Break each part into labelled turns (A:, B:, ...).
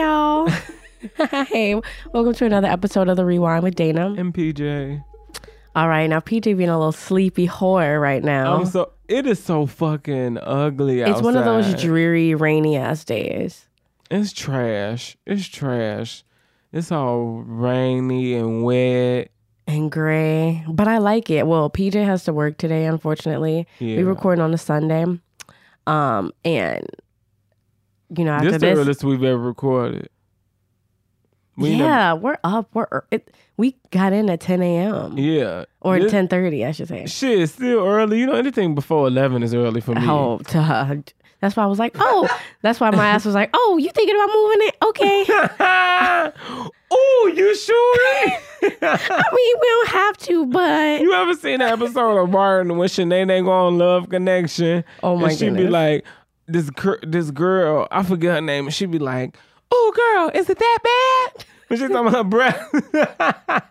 A: y'all. hey, welcome to another episode of the Rewine with Dana.
B: MPJ.
A: All right, now PJ being a little sleepy whore right now.
B: I'm so it is so fucking ugly outside.
A: it's one of those dreary, rainy ass days.
B: It's trash. It's trash. It's all rainy and wet.
A: and gray, but I like it. Well, PJ has to work today, unfortunately. We
B: Yeah.
A: record on a Sunday, um, and you know
B: This is the
A: this,
B: earliest we've ever recorded. We never-
A: yeah, we're up. We're er, it, we got in at 10 a.m.
B: yeah.
A: or
B: This-
A: 10:30, I should say.
B: Shit, it's still early. You know, anything before eleven is early for me.
A: Oh, to, that's why I was like, oh, that's why my ass was like, oh, you thinking about moving it? Okay.
B: oh, you sure?
A: I mean, we don't have to, but
B: You ever seen that episode of Martin when Sinead go on Love Connection?
A: Oh, my
B: And she be like, this this girl, I forget her name, and she be like, "Oh, girl, is it that bad?" When she talking about her breath.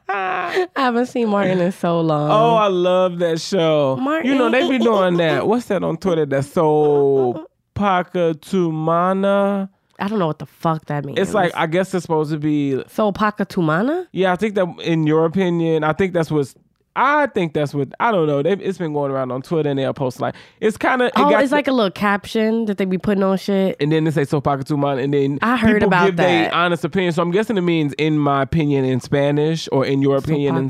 A: I haven't seen Martin in so long.
B: oh, I love that show.
A: Martin.
B: You know they be doing that. What's that on Twitter? That's so Pakatumana.
A: I don't know what the fuck that means.
B: It's like I guess it's supposed to be.
A: so Pakatumana.
B: Yeah, I think that in your opinion, I think that's what's. I think that's what I don't know. They've, it's been going around on Twitter and they'll post like it's kind of.
A: Oh, it's like a little caption that they be putting on shit.
B: and then they say so pocket to and then
A: I heard about
B: give
A: that.
B: honest opinion. So I'm guessing it means in my opinion in Spanish or in your opinion,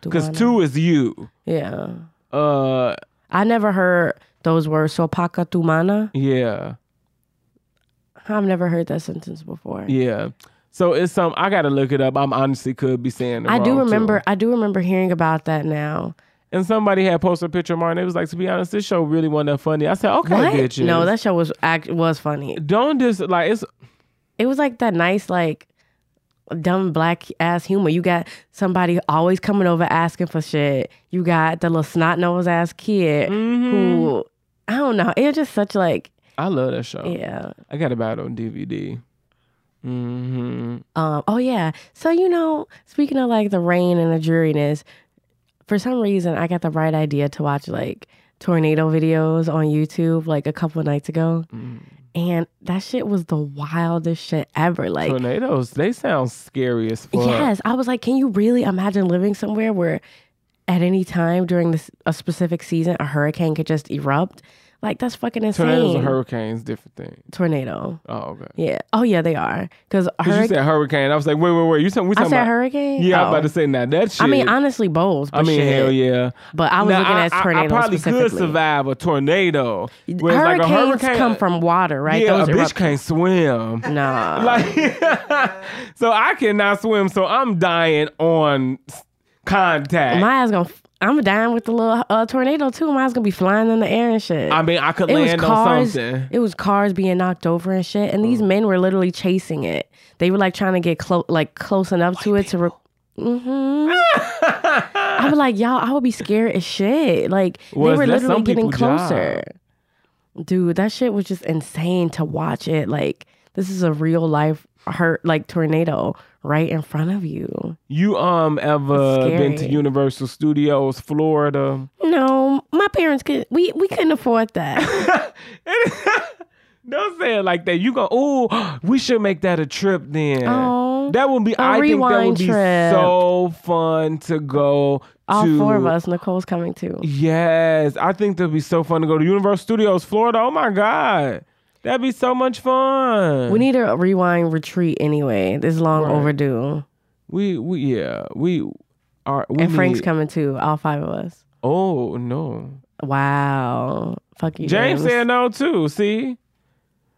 B: because two is you.
A: Yeah.
B: Uh,
A: I never heard those words. So Pakatumana.
B: yeah,
A: I've never heard that sentence before.
B: yeah. So it's some. I gotta look it up. I'm honestly could be saying.
A: I do
B: wrong, too.
A: remember. I do remember hearing about that now.
B: And somebody had posted a picture of Martin. It was like, to be honest, this show really wasn't that funny. I said, okay,
A: What?
B: bitches.
A: No, that show was act was funny.
B: don't just like it's.
A: It was like that nice like dumb black ass humor. You got somebody always coming over asking for shit. You got the little snot nose ass kid
B: Mm-hmm.
A: who I don't know. It was just such like
B: I love that show.
A: yeah.
B: I got buy it on DVD. Hmm
A: Um, oh yeah. So you know, speaking of like the rain and the dreariness, for some reason I got the right idea to watch like tornado videos on YouTube like a couple of nights ago. And that shit was the wildest shit ever. Like
B: Tornadoes, they sound scary as fuck.
A: Yes, I was like, can you really imagine living somewhere where at any time during this a specific season a hurricane could just erupt? Like that's fucking insane.
B: Tornadoes and hurricanes, different thing.
A: Tornado.
B: Oh, okay.
A: Yeah. Oh yeah, they are. Because
B: you said hurricane. I was like, wait, wait, wait. You talking, we
A: I said
B: about
A: hurricane.
B: Yeah, I'm
A: Oh.
B: about to say now that shit.
A: I mean, honestly, both.
B: I mean,
A: shit.
B: hell yeah.
A: But I was
B: Now,
A: looking at
B: I, I-
A: tornadoes
B: I probably could survive a tornado. Whereas
A: Hurricanes
B: like a hurricane,
A: come from water, right?
B: Yeah,
A: Those
B: a bitch can't swim.
A: Nah.
B: Like, so I cannot swim. So I'm dying on contact.
A: my ass gonna. I'm dying with the little uh, tornado too. My ass gonna be flying in the air and shit.
B: I mean, I could
A: it
B: land on
A: cars.
B: something.
A: It was cars being knocked over and shit, and these men were literally chasing it. They were like trying to get close, like close enough to it to. Re- hmm I was like, y'all, I would be scared as shit. Like they were literally getting closer. Dude, that shit was just insane to watch it. Like this is a real life hurt like tornado right in front of you.
B: You um ever been to. Universal Studios, Florida?
A: No, my parents could. We we couldn't afford that.
B: Don't say it like that. You go, oh, we should make that a trip then.
A: Oh,
B: that would be.
A: a
B: I think that would be
A: trip.
B: so fun to go.
A: All
B: to,
A: four of us. Nicole's coming too.
B: Yes, I think that'd be so fun to go to Universal Studios, Florida. Oh my god, that'd be so much fun.
A: We need a Rewine retreat anyway. This is long
B: Right.
A: overdue.
B: we we yeah we are. We
A: And Frank's
B: need-
A: coming too. All five of us.
B: Oh no,
A: Wow. Fuck you,
B: James
A: James.
B: said no too. See,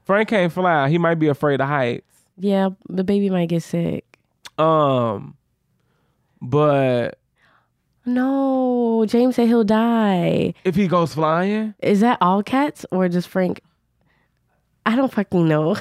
B: Frank can't fly. He might be afraid of heights.
A: Yeah, the baby might get sick.
B: Um, but
A: No, James said he'll die.
B: if he goes flying,
A: Is that all cats or just Frank? I don't fucking know.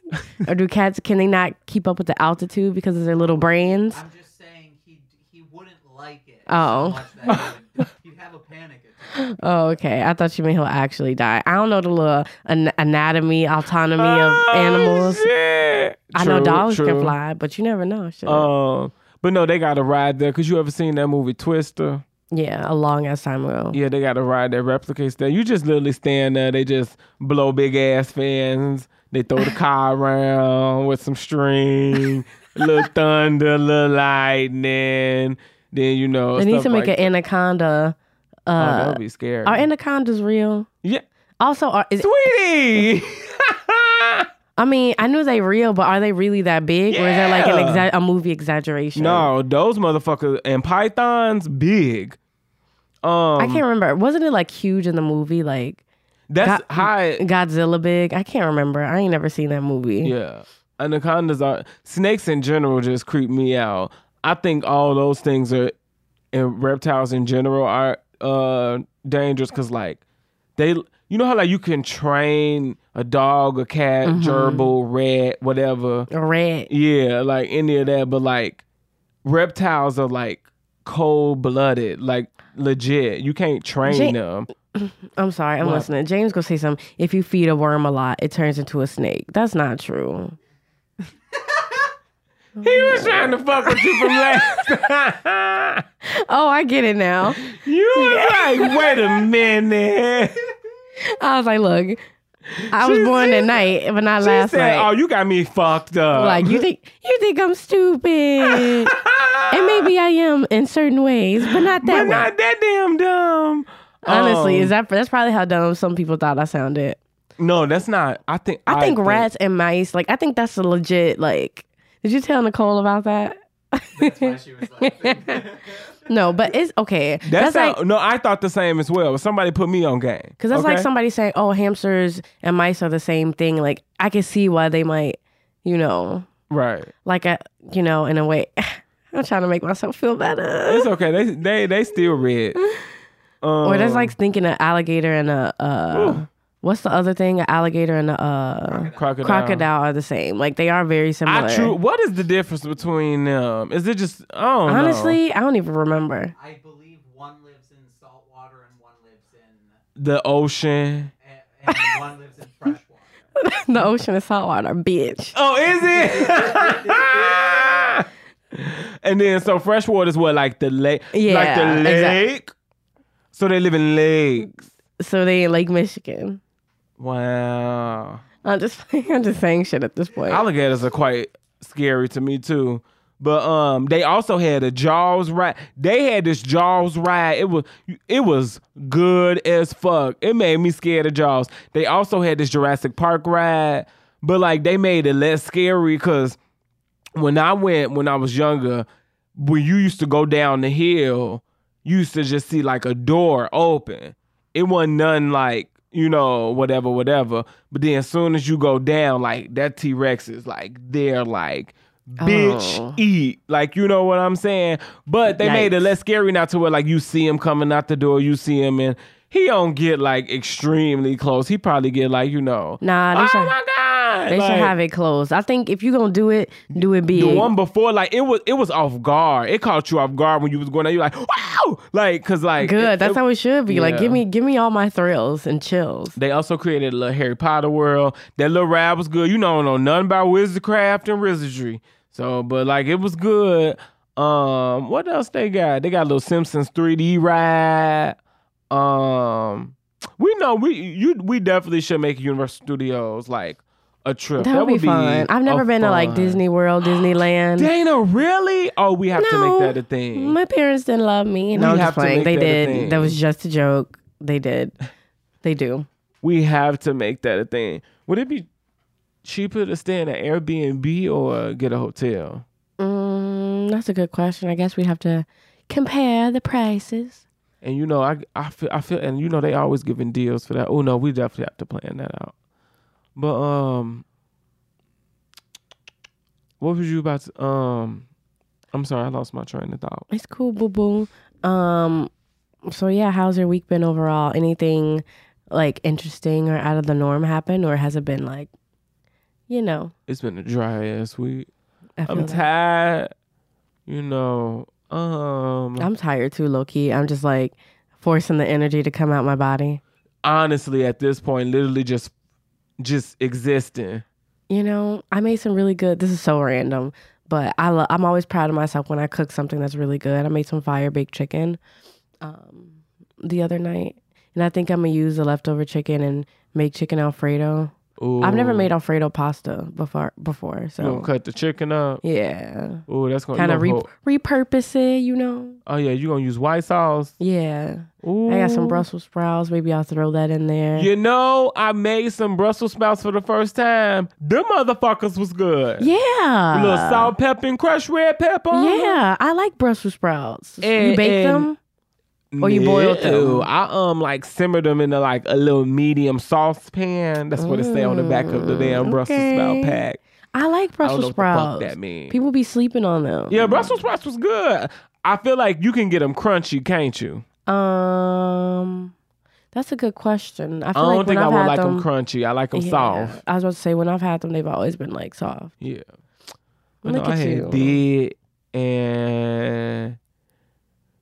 A: or do cats can they not keep up with the altitude because of their little brains?
C: I'm just saying he he wouldn't like it.
A: Oh.
C: So much that he would, he'd have a panic attack.
A: Oh, okay. I thought you meant he'll actually die. I don't know the little an- anatomy, autonomy of
B: Oh,
A: animals.
B: shit.
A: I know
B: True,
A: dogs can fly, but you never know. Shit.
B: Um, but no, they got to ride there. Cause you ever seen that movie Twister?
A: Yeah, a long ass time ago.
B: Yeah, they got a ride that replicates that. You just literally stand there. They just blow big ass fans. They throw the car around with some string, little thunder, little lightning. Then you know
A: They need to make
B: like
A: an anaconda.
B: Oh, that
A: Uh,
B: would be scary.
A: are anacondas real?
B: yeah,
A: Also, are, is,
B: sweetie.
A: I mean, I knew they real, but are they really that big, or is that like an
B: Yeah.
A: exa- a movie exaggeration?
B: no, those motherfuckers and pythons big. Um,
A: I can't remember. Wasn't it like huge in the movie? Like
B: That's
A: Got-
B: high.
A: Godzilla big? I can't remember. I ain't never seen that movie.
B: Yeah. Anacondas are snakes in general just creep me out. I think all those things are and reptiles in general are uh dangerous cuz like they you know how like you can train a dog, a cat, mm-hmm. gerbil, rat, whatever.
A: A rat.
B: Yeah, like any of that, but like reptiles are like cold blooded, like legit. You can't train them.
A: I'm sorry, I'm
B: What?
A: listening. James gonna say something. If you feed a worm a lot, it turns into a snake. That's not true.
B: He was trying to fuck with you from last time.
A: Oh, I get it now.
B: You was like, wait a minute.
A: I was like, look, I was
B: She
A: born
B: said-
A: at night, but not
B: She
A: last
B: said,
A: night.
B: "Oh, you got me fucked up."
A: like you think you think I'm stupid, and maybe I am in certain ways, but not that
B: but
A: way.
B: not that damn dumb.
A: Honestly,
B: Um,
A: is that that's probably how dumb some people thought I sounded.
B: no? That's not. I think.
A: I think rats and mice, like I think that's a legit. Like, did you tell Nicole about that?
C: That's why she was laughing.
A: No, but it's okay.
B: That's,
A: That's, like
B: how- no. I thought the same as well. Somebody put me on game
A: because that's like somebody saying, "Oh, hamsters and mice are the same thing." Like I can see why they might, you know,
B: right.
A: like a, you know, in a way. I'm trying to make myself feel better.
B: It's okay. They they they still red. Um,
A: Or that's like thinking an alligator and a uh. What's the other thing? An alligator and a uh,
B: crocodile.
A: crocodile are the same. Like they are very similar.
B: I true. What is the difference between them? Is it just? I don't know.
A: Honestly, I don't even remember.
C: I believe one lives in salt water and one lives in
B: the ocean.
C: and, and one lives in fresh water.
A: the ocean is saltwater, bitch.
B: Oh, is it? and then so freshwater is what like the lake, like
A: Yeah,
B: the
A: exact-
B: lake. So they live in lakes.
A: So they in Lake Michigan.
B: Wow.
A: I'm just I'm just saying shit at this point.
B: Alligators are quite scary to me too. But um, they also had a Jaws ride. They had this Jaws ride. It was it was good as fuck. It made me scared of Jaws. They also had this Jurassic Park ride, but like they made it less scary because when I went when I was younger, when you used to go down the hill, you used to just see like a door open. It wasn't none like, you know, whatever, whatever. But then as soon as you go down, like that T Rex is like they're like bitch
A: Oh.
B: eat. Like you know what I'm saying? But they made it less scary now to where like you see him coming out the door, you see him and he don't get like extremely close. He probably get like, you know,
A: Nah, they
B: oh
A: should-
B: my God.
A: they
B: like,
A: should have it closed. I think if you gonna do it, do it big.
B: the one before, like it was, it was off guard. It caught you off guard when you was going there. You like, wow, like, cause like,
A: Good.
B: it-
A: That's
B: it-
A: how it should be. Like give me give me all my thrills and chills.
B: They also created a little Harry Potter world. That little ride was good. You know, don't know nothing about wizardcraft and wizardry. So, but like, it was good. Um, what else they got? They got a little Simpsons 3D ride. Um, we know we you we definitely should make Universal Studios like a trip.
A: That would be fun. I've never been to like Disney World, Disneyland.
B: Dana, really? Oh, we have to make that a thing.
A: My parents didn't love me. No,
B: We
A: I'm just playing. They
B: that
A: did. That was just a joke. They did. They do.
B: We have to make that a thing. Would it be cheaper to stay in an Airbnb or get a hotel?
A: Mm, that's a good question. I guess we'd have to compare the prices.
B: And you know, I I feel I feel, and you know, they always giving deals for that. Oh no, we definitely have to plan that out. But um, what was you about to um? I'm sorry, I lost my train of thought.
A: It's cool, boo boo. Um, so yeah, how's your week been overall? Anything like interesting or out of the norm happened or has it been like, you know?
B: It's been a dry ass week.
A: I that.
B: tired. You know, um,
A: I'm tired too, low key. I'm just like forcing the energy to come out my body.
B: honestly at this point, literally just just existing.
A: You know, I made some really good. This is so random, but I lo- I'm always proud of myself when I cook something that's really good. I made some fire baked chicken. um, the other night, and I think I'm gonna use the leftover chicken and make chicken alfredo. I've never made alfredo pasta before. Before,
B: You
A: so
B: gonna cut the chicken up?
A: yeah,
B: Oh, that's gonna
A: kind of re- repurpose it. You know,
B: Oh yeah, you gonna use white sauce?
A: yeah.
B: Ooh.
A: I got some Brussels sprouts. Maybe I'll throw that in there.
B: You know, I made some Brussels sprouts for the first time. Them motherfuckers was good.
A: Yeah,
B: A little salt, pepper, and crushed red pepper.
A: Yeah, I like Brussels sprouts. you bake
B: and-
A: them? Or you boiled them?
B: No, I um like simmered them into like a little medium saucepan. That's what it say on the back of the damn Brussels
A: okay.
B: sprout pack.
A: I like
B: I
A: Brussels
B: what
A: sprouts.
B: that mean.
A: People be sleeping on them.
B: yeah, Brussels sprouts was good. I feel like you can get them crunchy, can't you?
A: Um, that's a good question. I
B: I
A: feel
B: don't
A: like
B: think
A: when
B: I would like
A: them,
B: them crunchy. I like them
A: yeah,
B: soft.
A: I was about to say when I've had them, they've always been like soft.
B: Yeah. I
A: Look
B: know I
A: at
B: had
A: you.
B: did and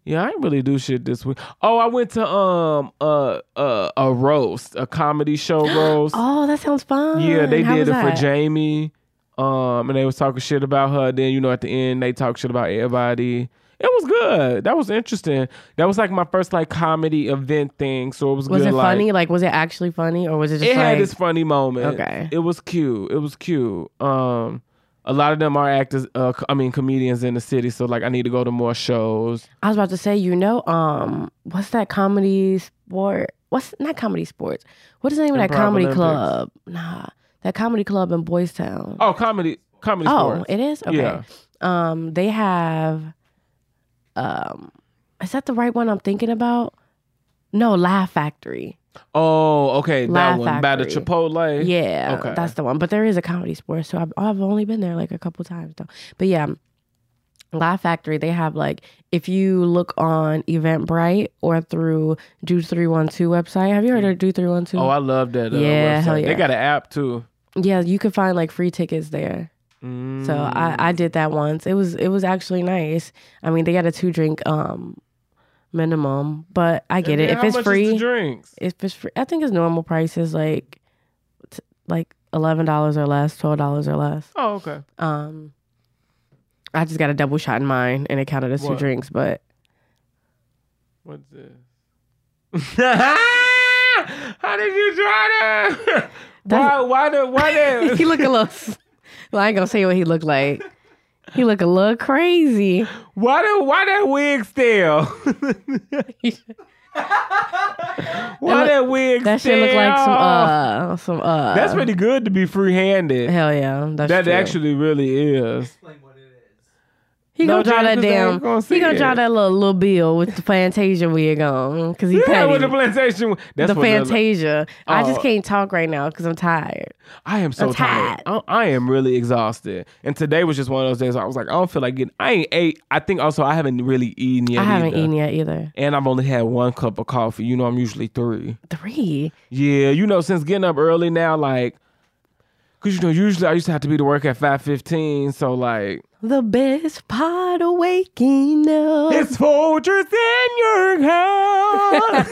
B: yeah, I didn't really do shit this week. Oh, I went to um uh uh a roast, a comedy show roast.
A: Oh, that sounds fun.
B: yeah, they
A: How
B: did it for? Jamie. Um, and they was talking shit about her. Then you know at the end they talk shit about everybody. It was good. That was interesting. That was like my first like comedy event thing. So it was,
A: Was
B: good.
A: it
B: like,
A: funny? Like, was it actually funny, or was it just
B: it had this funny moment.
A: Okay.
B: It was cute. It was cute. Um, a lot of them are actors. Uh, I mean, comedians in the city. So like, I need to go to more shows.
A: I was about to say, you know, um, what's that comedy sport? What's not comedy sports? What is the name of that comedy
B: Olympics.
A: club? Nah, that comedy club in Boys Town.
B: Oh, comedy, comedy.
A: Oh,
B: sports.
A: it is okay.
B: Yeah.
A: Um, they have. Um, is that the right one I'm thinking about? No, Laugh Factory.
B: Oh, okay. That
A: Laugh
B: one by the
A: Factory.
B: Chipotle.
A: Yeah,
B: Okay.
A: that's the one. But there is a comedy sport, so I've, I've only been there like a couple times though. But yeah, Laugh Factory. They have like if you look on Eventbrite or through Do Three One Two website. Have you heard of Do Three One Two?
B: Oh, I love that. Uh,
A: Yeah,
B: website.
A: hell
B: They got an app too.
A: yeah, you can find like free tickets there.
B: Mm.
A: So I, I did that once. It was it was actually nice. I mean, they got a two drink um minimum, but I get it. If it's free,
B: drinks.
A: if it's free, I think it's normal prices like t- like eleven dollars or less, twelve dollars or less.
B: Oh, okay.
A: Um, I just got a double shot in mine, and it counted as two
B: What?
A: drinks. But
B: What's this? How did you try that? why? Why the? Why the?
A: he look a little. s- Well, I ain't gonna say what he looked like. He look a little crazy.
B: Why the? Why that wig still? why
A: look-
B: that wig
A: That
B: still?
A: shit look like some uh some uh.
B: That's pretty good to be free handed.
A: Hell yeah, that's
B: That
A: true.
B: actually really is.
C: Explain what it is.
A: He
B: No,
A: gonna draw that damn.
B: gonna
A: he gonna draw that little little bill with the Fantasia wig on because he
B: Yeah,
A: petty.
B: with the plantation. That's
A: the Fantasia. I just
B: Oh.
A: can't talk right now because I'm tired.
B: I am so
A: I'm
B: tired. I, I am really exhausted. And today was just one of those days. Where I was like, I don't feel like getting. I ain't ate. I think also I haven't really eaten yet.
A: I haven't
B: either.
A: eaten yet either.
B: And I've only had one cup of coffee. You know, I'm usually three.
A: Three.
B: Yeah, you know, since getting up early now, like, cause you know, usually I used to have to be to work at five fifteen. So like,
A: The best part of waking up.
B: it's Folgers in your house.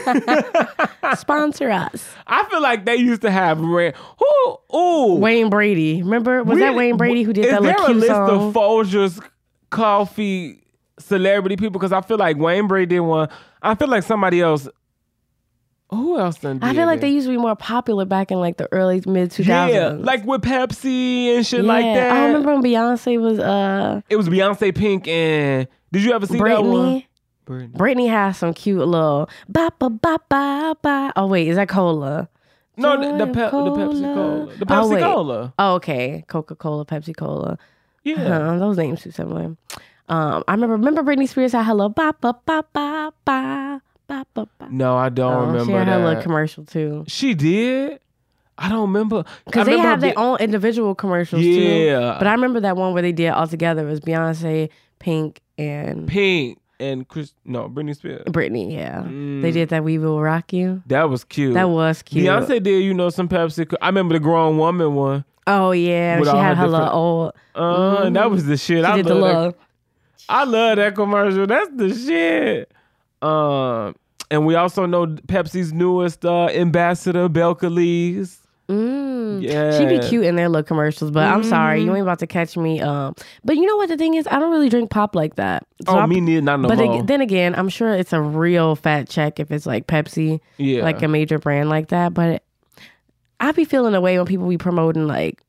A: Sponsor us.
B: I feel like they used to have ran. Who? Ooh,
A: Wayne Brady. Remember? Was that Wayne Brady who did
B: is
A: that
B: there
A: little
B: a
A: cute
B: list
A: song?
B: of Folgers coffee celebrity people? Because I feel like Wayne Brady did one. I feel like somebody else. Who else done
A: I feel like they used to be more popular back in like the early mid 2000s.
B: Yeah, like with Pepsi and shit like
A: Yeah,
B: that.
A: I remember when Beyonce was uh
B: It was Beyonce Pink and did you ever see that one?
A: Britney.
B: Britney.
A: Britney has some cute little ba ba ba ba ba. Oh wait, is that cola?
B: No, the, the,
A: Joy
B: Pep, the Pepsi Cola. The
A: Oh,
B: Pepsi
A: wait.
B: Cola.
A: Oh, okay, Coca Cola, Pepsi Cola.
B: Yeah.
A: Uh, those names too similar. Um, I remember remember Britney Spears had hello ba ba ba ba ba
B: No, I don't
A: Oh,
B: remember
A: she had her little commercial too.
B: she did? I don't remember.
A: Because they have their
B: be-
A: own individual commercials too.
B: Yeah.
A: But I remember that one where they did all together. It was Beyonce, Pink, and
B: Pink and Chris. No, Britney Spears.
A: Britney. Yeah,
B: Mm.
A: they did that. We will rock you.
B: That was cute.
A: That was cute.
B: Beyonce did, you know, some Pepsi. I remember the grown woman one.
A: Oh yeah, she had
B: her
A: her little old.
B: Uh, that was the shit.
A: She
B: I
A: did the
B: love that. I love that commercial. That's the shit. Um, and we also know Pepsi's newest uh, ambassador, Belcalis.
A: Mm.
B: Yeah.
A: She be cute in their little commercials, but I'm sorry,
B: Mm-hmm.
A: you ain't about to catch me. Um, but you know what the thing is, I don't really drink pop like that. So
B: Oh,
A: I-
B: me neither. Not no
A: But ag- then again, I'm sure it's a real fat check if it's like Pepsi,
B: Yeah.
A: like a major brand like that. But I be feeling a way when people be promoting like,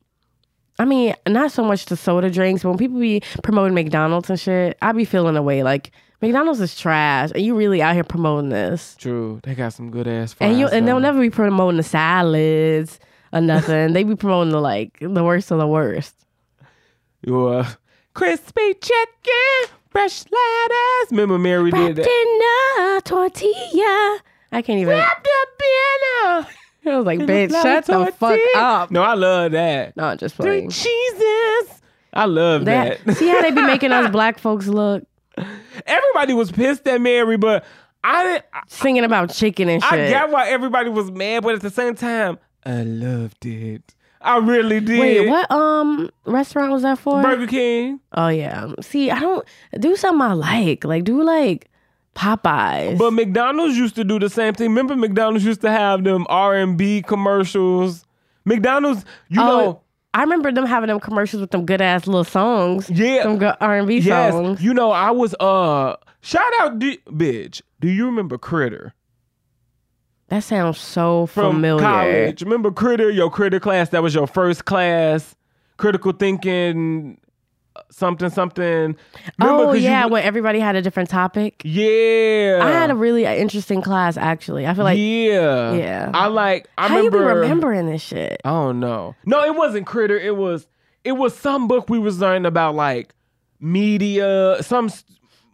A: I mean, not so much the soda drinks, but when people be promoting McDonald's and shit, I be feeling a way like McDonald's is trash, and you really out here promoting this,
B: True. They got some good ass fries.
A: and you and they'll never be promoting the salads or nothing. they be promoting the like the worst of the worst.
B: Your uh, crispy chicken, fresh lettuce. Remember Mary did that.
A: in a tortilla. I can't even.
B: Wrapped up in a
A: I was like, bitch, shut the fuck up.
B: No, I love that.
A: No, just
B: Three
A: playing.
B: cheeses. I love
A: that. see how they be making us black folks look
B: Everybody was pissed at Mary, but I didn't. I,
A: singing about chicken and shit.
B: I get why everybody was mad, but at the same time, I loved it. I really did.
A: Wait, what um restaurant was that for?
B: Burger King.
A: Oh yeah. See, I don't do something I like. Like do like Popeyes.
B: But McDonald's used to do the same thing. Remember, McDonald's used to have them R and B commercials. McDonald's, you
A: oh,
B: know,
A: I remember them having them commercials with them good ass little songs.
B: Yeah.
A: Some good R and B
B: yes,
A: songs.
B: you know, I was uh, shout out, D- bitch. Do you remember Critter
A: That sounds so
B: from
A: familiar.
B: college? Remember Critter, your Critter class? That was your first class, critical thinking, something something. Remember,
A: oh
B: you
A: yeah,
B: w-
A: when everybody had a different topic.
B: yeah.
A: I had a really uh, interesting class actually. I feel like
B: yeah,
A: Yeah.
B: I like. I
A: how you
B: remember.
A: be remembering this shit?
B: I don't know. No, it wasn't Critter. It was it was some book we was learning about like media. Some s-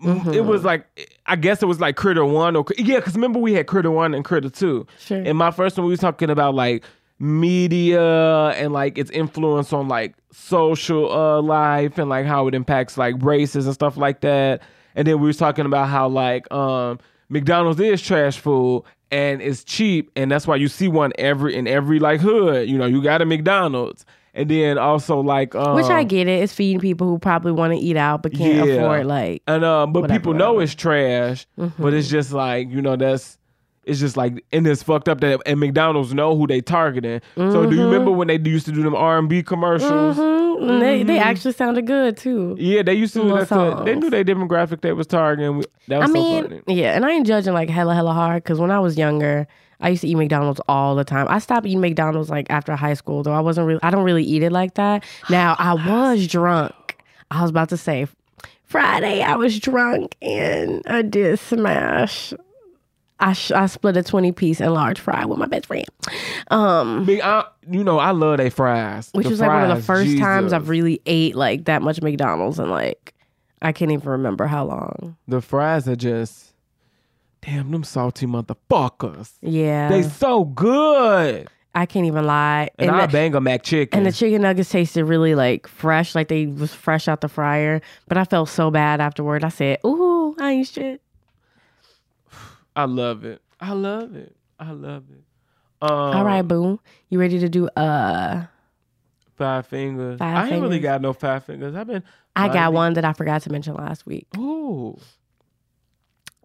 B: it was like I guess it was like Critter One or yeah, because remember we had Critter One and Critter Two.
A: Sure.
B: In my first one, we was talking about like media and like its influence on like social uh life and like how it impacts like races and stuff like that. And then we was talking about how like um McDonald's is trash food and it's cheap and that's why you see one every in every like hood. You know, you got a McDonald's. And then also like um,
A: Which I get it. It's feeding people who probably want to eat out but can't
B: Yeah.
A: afford like
B: And um, but
A: Whatever,
B: people know
A: whatever.
B: it's trash. But it's just like you know that's it's just like and it's fucked up that and McDonald's know who they targeting. So do you remember when they used to do them R and B commercials?
A: Mhm. And They they actually sounded good too.
B: Yeah, they used to. To, they knew their demographic they was targeting. That was
A: I
B: so
A: mean,
B: funny.
A: yeah, and I ain't judging like hella hella hard because when I was younger, I used to eat McDonald's all the time. I stopped eating McDonald's like after high school though. I wasn't really I don't really eat it like that. Now I was drunk. I was about to say Friday I was drunk and I did smash. I sh- I split a twenty piece and large fry with my best friend. Um.
B: Big, I, you know, I love they fries.
A: which
B: The
A: was like one of the first times I've really ate like that much McDonald's and like I can't even remember how long.
B: The fries are just, damn, them salty motherfuckers.
A: Yeah,
B: They so good.
A: I can't even lie.
B: And,
A: And,
B: I
A: the,
B: bang a McChicken.
A: and the chicken nuggets tasted really like fresh, like they was fresh out the fryer. But I felt so bad afterward. I said, "Ooh, I ain't shit."
B: I love it. I love it. I love it. Um,
A: All right, boo, you ready to do? Uh,
B: Five fingers.
A: Five
B: I ain't really got no five fingers. I've been.
A: I got one that I forgot to mention last week.
B: Ooh.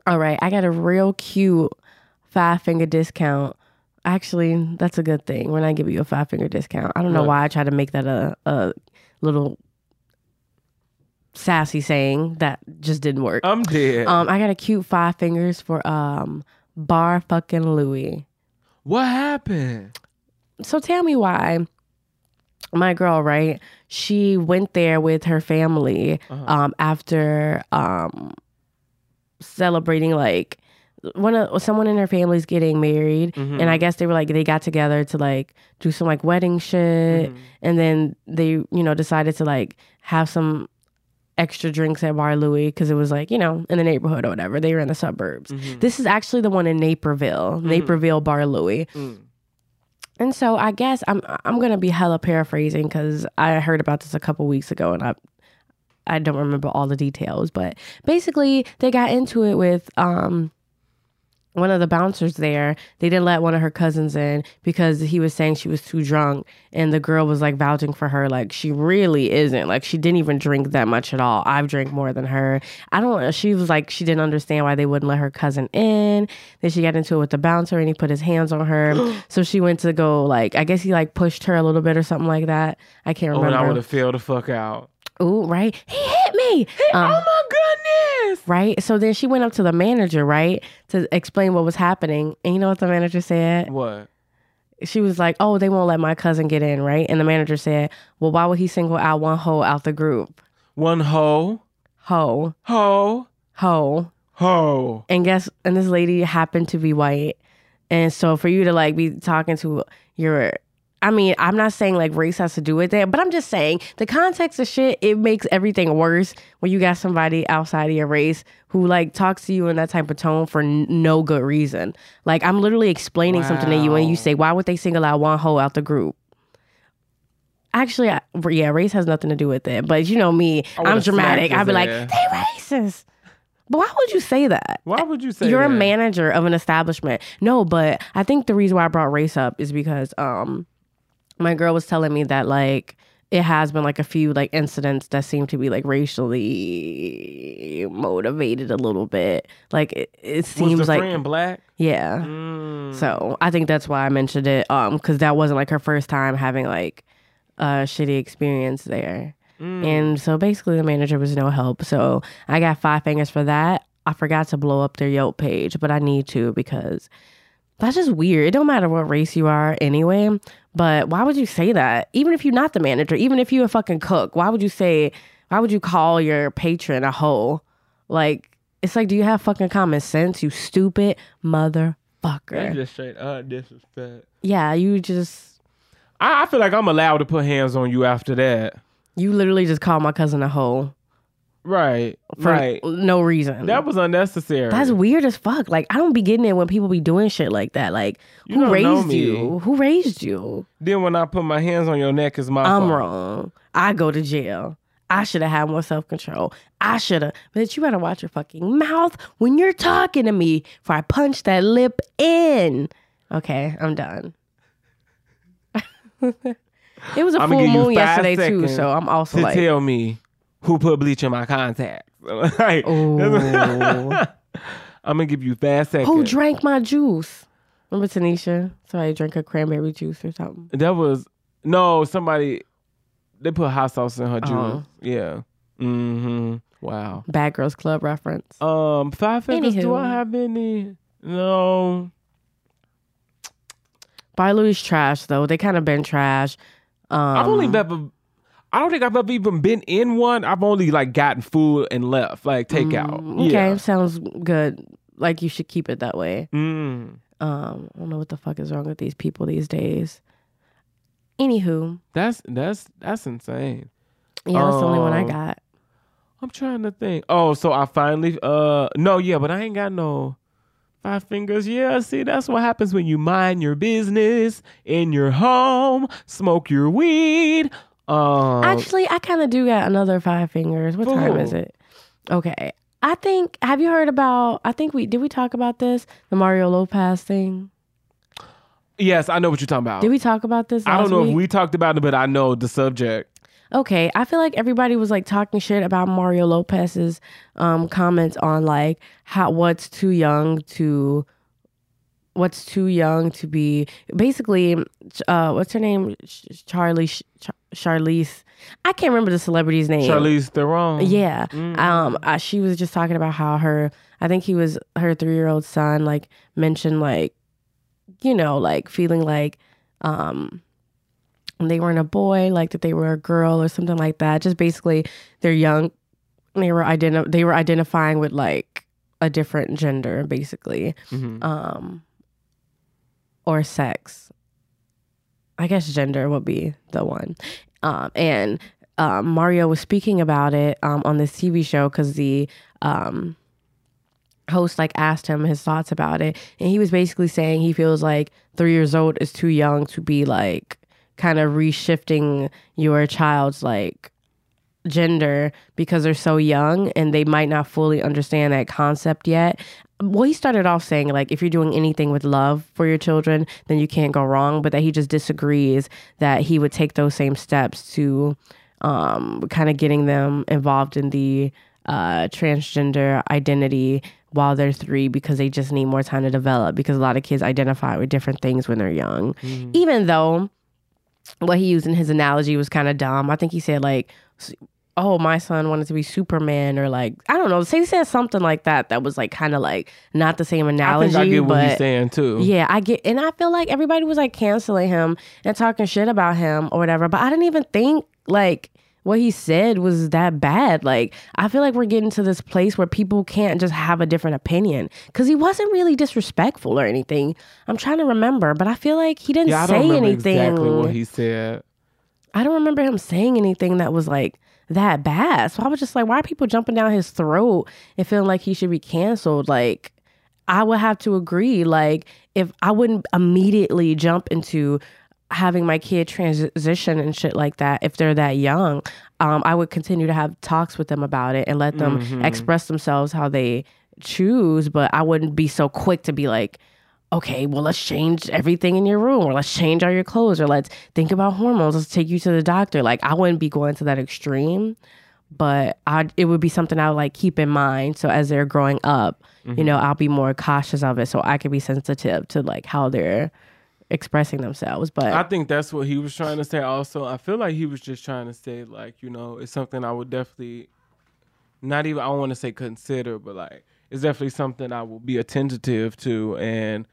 A: All right, I got a real cute five finger discount. Actually, that's a good thing when I give you a five finger discount. I don't know why I try to make that a, a little sassy saying that just didn't work.
B: I'm dead.
A: Um, I got a cute five fingers for um bar fucking Louie.
B: what happened?
A: So tell me why my girl, right? She went there with her family
B: Uh-huh.
A: um after um celebrating like one of someone in her family's getting married
B: Mm-hmm.
A: and I guess they were like they got together to like do some like wedding shit
B: Mm-hmm.
A: and then they you know decided to like have some extra drinks at Bar Louie because it was like you know in the neighborhood or whatever they were in the suburbs.
B: Mm-hmm.
A: This is actually the one in Naperville, Naperville Bar Louie.
B: Mm.
A: And so I guess I'm I'm gonna be hella paraphrasing because I heard about this a couple weeks ago and I I don't remember all the details, but basically they got into it with um one of the bouncers there, they didn't let one of her cousins in because he was saying she was too drunk. And the girl was like vouching for her, like she really isn't. Like she didn't even drink that much at all. I've drank more than her. I don't, she was like, she didn't understand why they wouldn't let her cousin in. Then she got into it with the bouncer and he put his hands on her. so she went to go, like, I guess he like pushed her a little bit or something like that. I can't remember.
B: Oh, and I would have failed the fuck out.
A: Ooh, right? He hit me. Um,
B: oh my goodness!
A: Right? So then she went up to the manager, right, to explain what was happening. And you know what the manager said?
B: What?
A: She was like, "Oh, they won't let my cousin get in, right?" And the manager said, "Well, why would he single out one hoe out the group?
B: One hoe,
A: Hoe,
B: hoe,
A: hoe."
B: hoe.
A: And guess, and this lady happened to be white, and so for you to like be talking to your I mean, I'm not saying like race has to do with that, but I'm just saying the context of shit, it makes everything worse when you got somebody outside of your race who like talks to you in that type of tone for n- no good reason. Like I'm literally explaining something to you and you say, why would they single out one hoe out the group? Actually, I, yeah, race has nothing to do with it. But you know me, I'm dramatic. I'd be like, they racist. But why would you say that?
B: Why would you say that?
A: You're a manager of an establishment. No, but I think the reason why I brought race up is because um my girl was telling me that like it has been like a few like incidents that seem to be like racially motivated a little bit. Like it, it
B: Was
A: seems
B: the
A: like
B: friend black?
A: yeah.
B: Mm.
A: So I think that's why I mentioned it. Um, because that wasn't like her first time having like a shitty experience there.
B: Mm.
A: And so basically the manager was no help. So I got five fingers for that. I forgot to blow up their Yelp page, but I need to because that's just weird. It don't matter what race you are anyway. But why would you say that? Even if you're not the manager, even if you're a fucking cook, why would you say why would you call your patron a hoe? Like it's like, do you have fucking common sense, you stupid motherfucker?
B: That's just straight uh, disrespect.
A: Yeah, you just
B: I, I feel like I'm allowed to put hands on you after that.
A: you literally just called my cousin a hoe
B: Right.
A: for
B: right.
A: no reason.
B: That was unnecessary.
A: That's weird as fuck. Like I don't be getting it when people be doing shit like that. Like
B: You
A: who
B: don't
A: raised you? Who raised you?
B: then when I put my hands on your neck, is my
A: I'm
B: fault.
A: wrong. I go to jail. I should have had more self control. I should have. But you better watch your fucking mouth when you're talking to me, for I punch that lip in. Okay, I'm done. it was a
B: I'ma
A: full moon yesterday too, so I'm also
B: to
A: like,
B: tell me who put bleach in my contacts. like,
A: Ooh.
B: I'm gonna give you fast seconds.
A: who drank my juice? Remember Tanisha? Somebody drank a cranberry juice or something.
B: that was no somebody. They put hot sauce in her juice.
A: Oh.
B: Yeah. Mm-hmm. Wow.
A: Bad Girls Club reference.
B: Um, five fingers. Do I have any? No.
A: Bar Louie trash though. They kind of been trash. Um,
B: I've only ever. I don't think I've ever even been in one. I've only like gotten food and left, like takeout.
A: Mm, Okay,
B: Yeah.
A: sounds good. Like you should keep it that way.
B: Mm.
A: Um, I don't know what the fuck is wrong with these people these days. Anywho,
B: That's that's that's insane.
A: yeah, that's the only one I
B: Um,
A: got.
B: I'm trying to think. Oh, so I finally uh no, yeah, but I ain't got no five fingers. Yeah, see, that's what happens when you mind your business in your home, smoke your weed. Um
A: Actually, I kind of do got another five fingers. What time is it? Okay, I think. Have you heard about? I think we did. We talk about this the Mario Lopez thing.
B: yes, I know what you're talking about.
A: Did we talk about this?
B: I don't know if we talked about it, but I know the subject.
A: Okay, I feel like everybody was like talking shit about Mario Lopez's um, comments on like how what's too young to what's too young to be basically uh what's her name Charlie Ch- Charlize I can't remember the celebrity's name
B: Charlize Theron.
A: yeah
B: Mm.
A: um she was just talking about how her I think he was her 3-year-old son like mentioned like you know like feeling like um they weren't a boy, like that they were a girl or something like that. Just basically, they're young. They were identi- They were identifying with like a different gender, basically,
B: Mhm.
A: um, or sex. I guess gender would be the one. Um, and um, Mario was speaking about it um, on this TV show because the um, host like asked him his thoughts about it, and he was basically saying he feels like three years old is too young to be like kind of reshifting your child's like gender because they're so young and they might not fully understand that concept yet. Well, he started off saying like if you're doing anything with love for your children, then you can't go wrong, but that he just disagrees that he would take those same steps to um, kind of getting them involved in the uh, transgender identity while they're three because they just need more time to develop because a lot of kids identify with different things when they're young. Even though what he used in his analogy was kind of dumb. I think he said like, "Oh, my son wanted to be Superman," or like I don't know. Say he said something like that that was like kind of like not the same
B: I
A: analogy,
B: think I get what he's saying too.
A: yeah, I get, and I feel like everybody was like canceling him and talking shit about him or whatever. But I didn't even think like what he said was that bad. Like I feel like we're getting to this place where people can't just have a different opinion because he wasn't really disrespectful or anything. I'm trying to remember, but I feel like he didn't
B: Yeah, I
A: say
B: don't remember
A: anything.
B: exactly what he said.
A: I don't remember him saying anything that was like that bad. So I was just like, why are people jumping down his throat and feeling like he should be canceled? Like, I would have to agree. Like, if I wouldn't immediately jump into having my kid transition and shit like that if they're that young, um, I would continue to have talks with them about it and let them express themselves how they choose. But I wouldn't be so quick to be like, okay, well, let's change everything in your room, or let's change all your clothes, or let's think about hormones. Let's take you to the doctor. Like, I wouldn't be going to that extreme, but I it would be something I would like keep in mind. So as they're growing up, you know, mm-hmm. I'll be more cautious of it, so I can be sensitive to like how they're expressing themselves. But
B: I think that's what he was trying to say. Also, I feel like he was just trying to say, like, you know, it's something I would definitely, not even I don't want to say consider, but like, it's definitely something I will be attentive to. And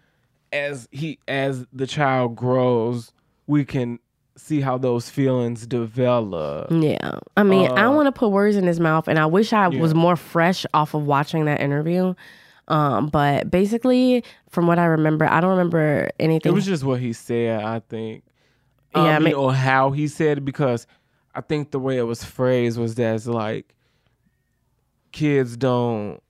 B: as he, as the child grows, we can see how those feelings develop.
A: Yeah. I mean, I
B: Uh,
A: want to put words in his mouth, and I wish I was more fresh off of watching that interview. Um, but basically, from what I remember, I don't remember anything.
B: It was just what he said, I think.
A: Yeah,
B: I
A: I
B: mean- or how he said it, because I think the way it was phrased was that it's like kids don't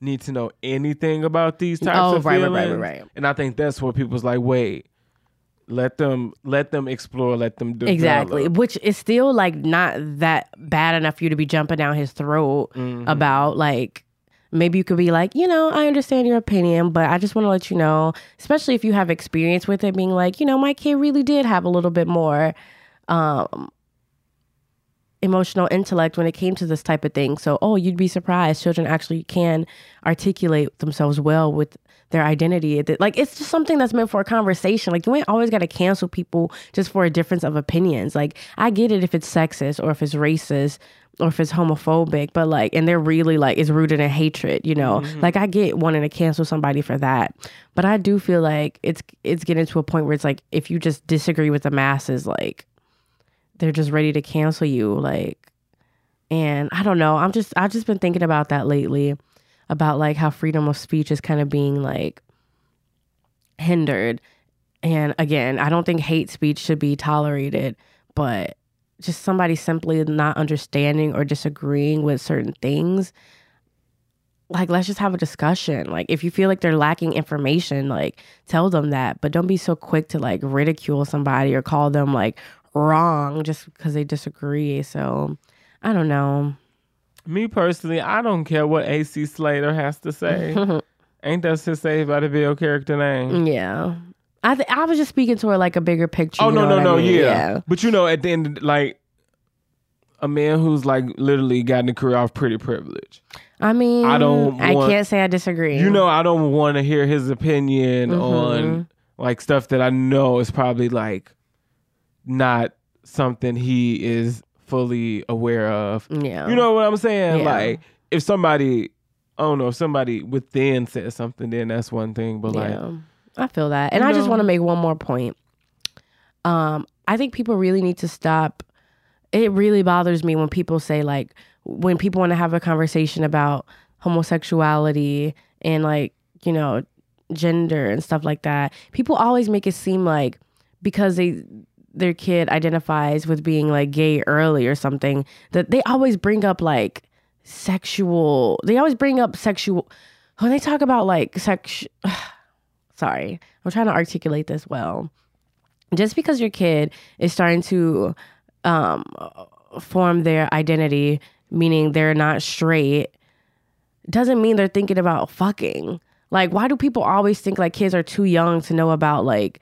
B: need to know anything about these types
A: Oh,
B: of
A: right, right,
B: feelings.
A: right, right, right.
B: And I think that's what people's like, wait, let them let them explore, let them do
A: Exactly, which is still like not that bad enough for you to be jumping down his throat
B: Mm-hmm.
A: about. Like, maybe you could be like, you know, I understand your opinion, but I just want to let you know, especially if you have experience with it, being like, you know, my kid really did have a little bit more um, emotional intellect when it came to this type of thing. So, oh, you'd be surprised. Children actually can articulate themselves well with their identity. Like, it's just something that's meant for a conversation. Like, you ain't always got to cancel people just for a difference of opinions. Like, I get it if it's sexist or if it's racist or if it's homophobic, but like, and they're really like, it's rooted in hatred, you know? Mm-hmm. Like, I get wanting to cancel somebody for that. But I do feel like it's, it's getting to a point where it's like, if you just disagree with the masses, like, they're just ready to cancel you like and i don't know i'm just i've just been thinking about that lately about like how freedom of speech is kind of being like hindered. And again i don't think hate speech should be tolerated but just somebody simply not understanding or disagreeing with certain things like let's just have a discussion. Like if you feel like they're lacking information like tell them that but don't be so quick to like ridicule somebody or call them like wrong just because they disagree so i don't know
B: Me personally, I don't care what AC Slater has to say. Ain't that his Saved by the Bell character name?
A: yeah i th- i was just speaking to her like a bigger picture
B: Oh
A: you
B: no,
A: know
B: no,
A: I
B: no,
A: mean?
B: yeah. But you know, at the end, like a man who's like literally gotten a career off pretty privilege.
A: i mean
B: I don't
A: i
B: want-
A: can't say i disagree
B: You know, I don't want to hear his opinion
A: Mm-hmm.
B: on like stuff that I know is probably like not something he is fully aware of.
A: yeah
B: You know what I'm saying?
A: Yeah.
B: Like if somebody, I don't know, if somebody within says something, then that's one thing. But like,
A: Yeah, I feel that. And I just want to make one more point. Um, I think people really need to stop. It really bothers me when people say like when people want to have a conversation about homosexuality and like, you know, gender and stuff like that. People always make it seem like because they their kid identifies with being like gay early or something that they always bring up like sexual they always bring up sexual when they talk about like sex sorry i'm trying to articulate this well just because your kid is starting to um form their identity, meaning they're not straight, doesn't mean they're thinking about fucking. Like, why do people always think like kids are too young to know about like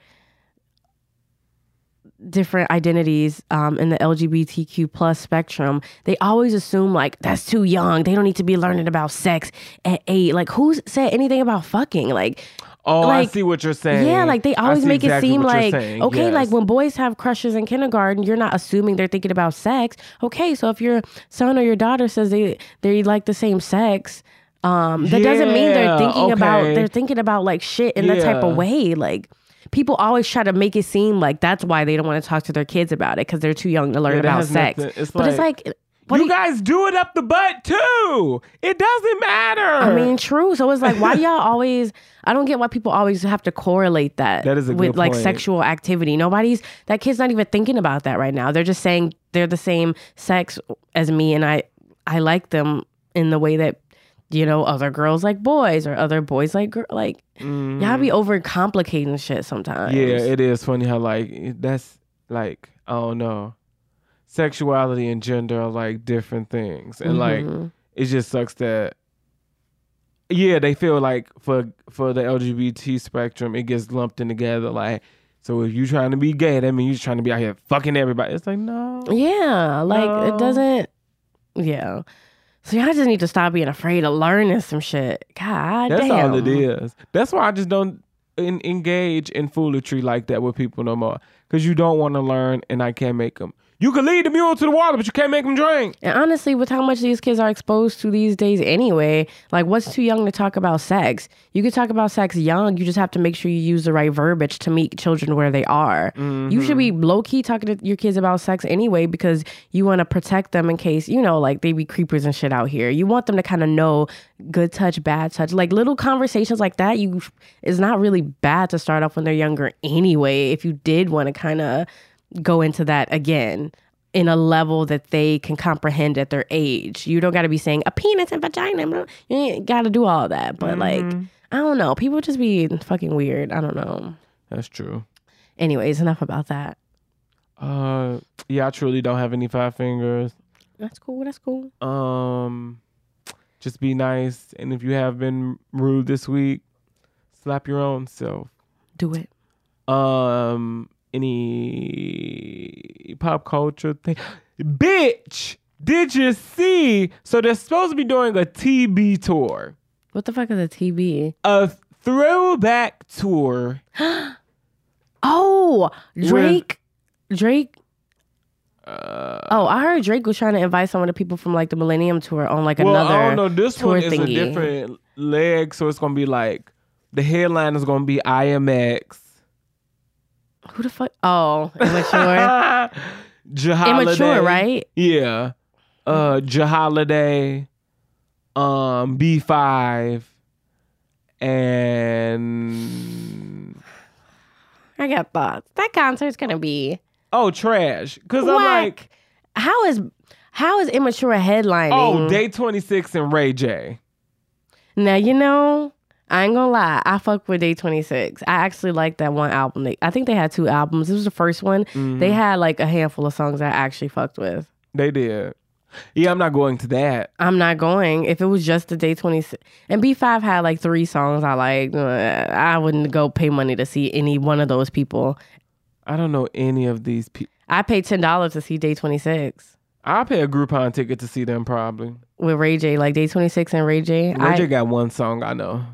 A: different identities um, in the LGBTQ plus spectrum? They always assume like that's too young. They don't need to be learning about sex at eight. Like, who's said anything about fucking? Like,
B: Oh, I see what you're saying.
A: yeah, like they always make
B: exactly
A: it seem like okay, like when boys have crushes in kindergarten, you're not assuming they're thinking about sex. Okay, so if your son or your daughter says they they like the same sex, um, that doesn't mean they're
B: Yeah,
A: thinking about they're thinking about like shit in that type of way. Like people always try to make it seem like that's why they don't want to talk to their kids about it because they're too young to learn
B: Yeah,
A: about sex.
B: nothing- it's
A: but it's
B: like-
A: like. What do
B: you guys do it up the butt too. It doesn't matter.
A: I mean, true. So it's like, why y'all always? I don't get why people always have to correlate that.
B: That is a
A: with like
B: point.
A: sexual activity. Nobody's that kid's not even thinking about that right now. They're just saying they're the same sex as me, and I I like them in the way that you know other girls like boys or other boys like girl. Like y'all be over complicating shit sometimes.
B: Mm. yeah, it is funny how like that's like I don't know, sexuality and gender are like different things, and like
A: Mhm.
B: it just sucks that. Yeah, they feel like for for the LGBT spectrum, it gets lumped in together. Like, so if you're trying to be gay, that means you're trying to be out here fucking everybody. It's like no,
A: Yeah, like
B: No.
A: it doesn't. Yeah. So y'all just need to stop being afraid of learning some shit. God
B: That's
A: damn.
B: all it is. That's why I just don't en- engage in foolery like that with people no more. Because you don't want to learn, and I can't make them. You can lead the mule to the water, but you can't make them drink.
A: And honestly, with how much these kids are exposed to these days anyway, like what's too young to talk about sex? You can talk about sex young. You just have to make sure you use the right verbiage to meet children where they are. You should be mm-hmm. low key talking to your kids about sex anyway because you want to protect them in case, you know, like they be creepers and shit out here. You want them to kind of know good touch, bad touch. Like little conversations like that, you is not really bad to start off when they're younger anyway, if you did want to kind of go into that again in a level that they can comprehend at their age. You don't got to be saying a penis and vagina. You ain't got to do all that. But like, I don't know. People just be fucking weird. I don't know.
B: That's true.
A: Anyways, enough about that.
B: Uh, yeah, I truly don't have any five fingers.
A: That's cool. That's cool.
B: Um, just be nice, and if you have been rude this week, slap your own self.
A: Do it.
B: Um, any pop culture thing, bitch? Did you see? So they're supposed to be doing a TB tour,
A: What the fuck is a TB?
B: a throwback tour.
A: Oh, Drake. Drake.
B: Uh,
A: Oh, I heard Drake was trying to invite some of the people from like the Millennium Tour on like
B: well,
A: another.
B: I don't know. This
A: tour
B: one is a different leg, so it's gonna be like the headline is gonna be IMX.
A: Who the fuck? Oh, immature.
B: Jaholiday.
A: immature, right?
B: Yeah. Uh Jaholiday, um, B five, and
A: I got thoughts. That concert's gonna be
B: oh trash. Cause I'm like,
A: how is how is immature headlining?
B: oh, day twenty six and Ray J.
A: Now you know, I ain't gonna lie. I fuck with Day Twenty Six. I actually like that one album. They, I think they had two albums. This was the first one.
B: Mm-hmm.
A: They had like a handful of songs I actually fucked with.
B: They did. Yeah, I'm not going to that.
A: I'm not going. If it was just the Day 26, and B5 had like three songs I like, I wouldn't go pay money to see any one of those people.
B: I don't know any of these people.
A: I paid $10 to see Day 26
B: I'll pay a Groupon ticket to see them probably.
A: with Ray J, like Day 26 and Ray J.
B: Ray
A: I-
B: J got one song I know.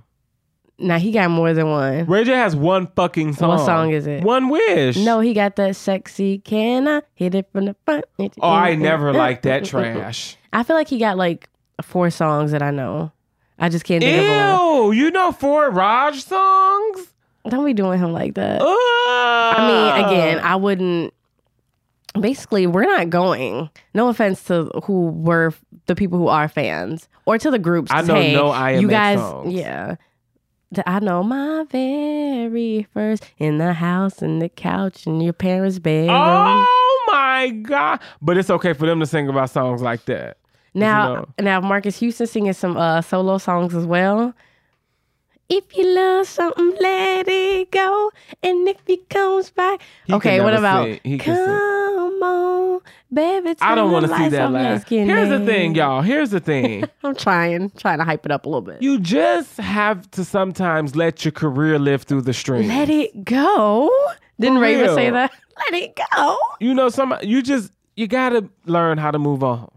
A: Now he got more than one.
B: Ray J has one fucking song.
A: What song is it?
B: One Wish.
A: No, he got that sexy. Can I hit it from the front?
B: Oh, I never liked that trash.
A: I feel like he got like four songs that I know. I just can't think of them.
B: Ew, you know four Ray J songs?
A: Don't be doing him like that.
B: Ugh.
A: I mean, again, I wouldn't. Basically, we're not going. No offense to who were the people who are fans, or to the groups.
B: I know
A: say,
B: no IMX
A: You guys,
B: songs.
A: yeah. I know my very first in the house and the couch in your parents' bedroom.
B: Oh my god! But it's okay for them to sing about songs like that.
A: now,
B: know.
A: now Marques Houston singing some uh, solo songs as well. If you love something, let it go. And if he comes back,
B: He
A: okay. What about come babe, it's
B: I don't
A: want
B: to see that laugh. Here's the thing, y'all. Here's the thing.
A: I'm trying, trying to hype it up a little bit.
B: you just have to sometimes let your career live through the stream.
A: Let it go. Didn't Raven say that? Let it go.
B: you know, some you just you gotta learn how to move on.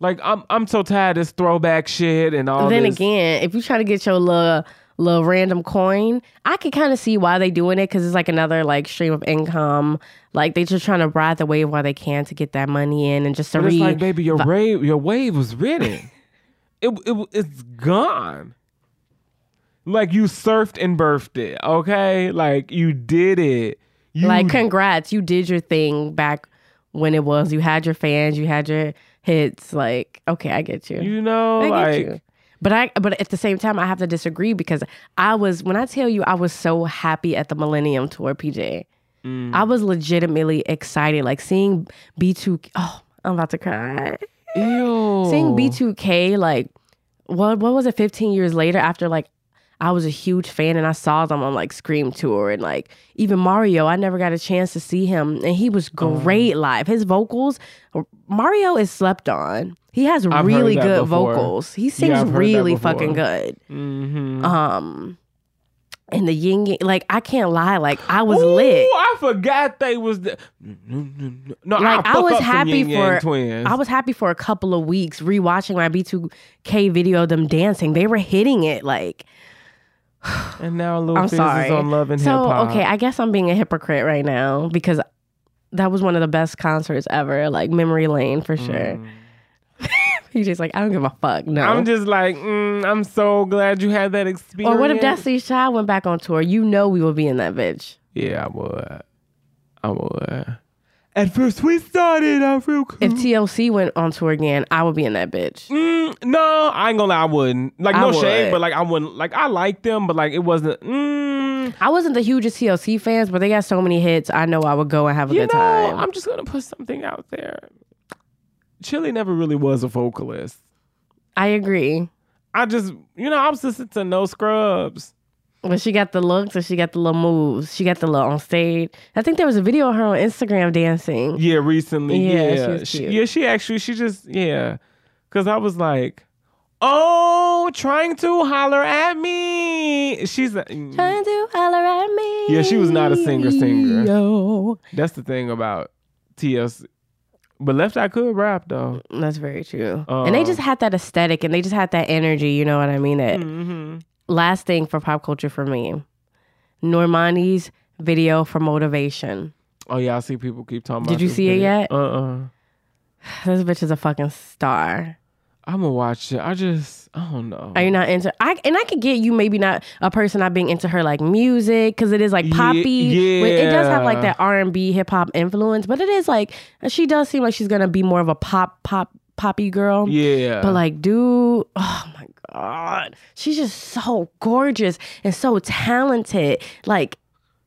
B: Like I'm I'm so tired of this throwback shit and all
A: then
B: this.
A: again, if you try to get your little little random coin, I can kind of see why they doing it because it's like another like stream of income. Like they just trying to ride the wave while they can to get that money in and just to
B: But it's
A: read.
B: like, baby, your wave, your wave was ridden. it, it it's gone. Like you surfed and birthed it, okay? Like you did it. You
A: like congrats, you did your thing back when it was. You had your fans, you had your hits. Like okay, I get you.
B: you know,
A: I
B: like
A: you. But I but at the same time I have to disagree because I was when I tell you I was so happy at the Millennium Tour, PJ.
B: Mm.
A: I was legitimately excited. Like seeing B2 oh, I'm about to cry.
B: ew.
A: Seeing B2K like what what was it 15 years later after like I was a huge fan and I saw them on like Scream Tour and like even Mario, I never got a chance to see him and he was
B: Oh.
A: great live. His vocals, Mario is slept on. He has
B: I've
A: really good
B: before.
A: vocals. He sings
B: that
A: really fucking good.
B: Mhm.
A: Um and the Ying Yang, like I can't lie, like I was
B: Ooh,
A: lit.
B: I forgot they was the, no.
A: Like
B: I,
A: I was happy for
B: twins.
A: I was happy for a couple of weeks rewatching my B2K video of them dancing. They were hitting it like
B: and now Lil
A: I'm
B: Fizz
A: sorry.
B: is on Love and
A: so
B: Hip Hop.
A: okay, I guess I'm being a hypocrite right now because that was one of the best concerts ever, like memory lane for sure. He's just like, I don't give a fuck. No.
B: I'm just like, mm, I'm so glad you had that experience.
A: or what if Destiny's Child went back on tour? You know we would be in that bitch.
B: Yeah, I would. I would. At first, we started off real cool.
A: If TLC went on tour again, I would be in that bitch.
B: Mm, no, I ain't gonna lie, I wouldn't. Like,
A: I
B: no
A: would.
B: shade, but like, I wouldn't. Like, I like them, but like, it wasn't. Mm,
A: I wasn't the hugest TLC fans, but they got so many hits. I know I would go and have a
B: you
A: good
B: know,
A: time.
B: I'm just gonna put something out there. Chili never really was a vocalist.
A: I agree.
B: I just, you know, I was listening to No Scrubs.
A: But she got the looks and she got the little moves. She got the little on stage. I think there was a video of her on Instagram dancing.
B: Yeah, recently.
A: Yeah,
B: Yeah,
A: she
B: She- yeah. She actually, she just, yeah, because I was like, oh, trying to holler at me. She's, a, mm.
A: Trying to holler at me.
B: Yeah, she was not a singer singer.
A: Yo.
B: that's the thing about TLC. But Left Eye could rap though.
A: That's very true. and they
B: Uh.
A: just had that aesthetic and they just had that energy, you know what I mean? That
B: Mm-hmm.
A: last thing for pop culture for me. Normani's video for motivation.
B: Oh yeah, I see people keep talking.
A: Did
B: about
A: you
B: this
A: see it
B: video.
A: yet?
B: Uh uh
A: This bitch is a fucking star.
B: I'm gonna watch it. I just, I don't know.
A: Are you not into? I and I could get you maybe not a person not being into her like music because it is like poppy. but It does have like that R and B hip hop influence, but it is like she does seem like she's gonna be more of a pop pop poppy girl.
B: yeah,
A: But like, dude, oh my god, she's just so gorgeous and so talented. Like,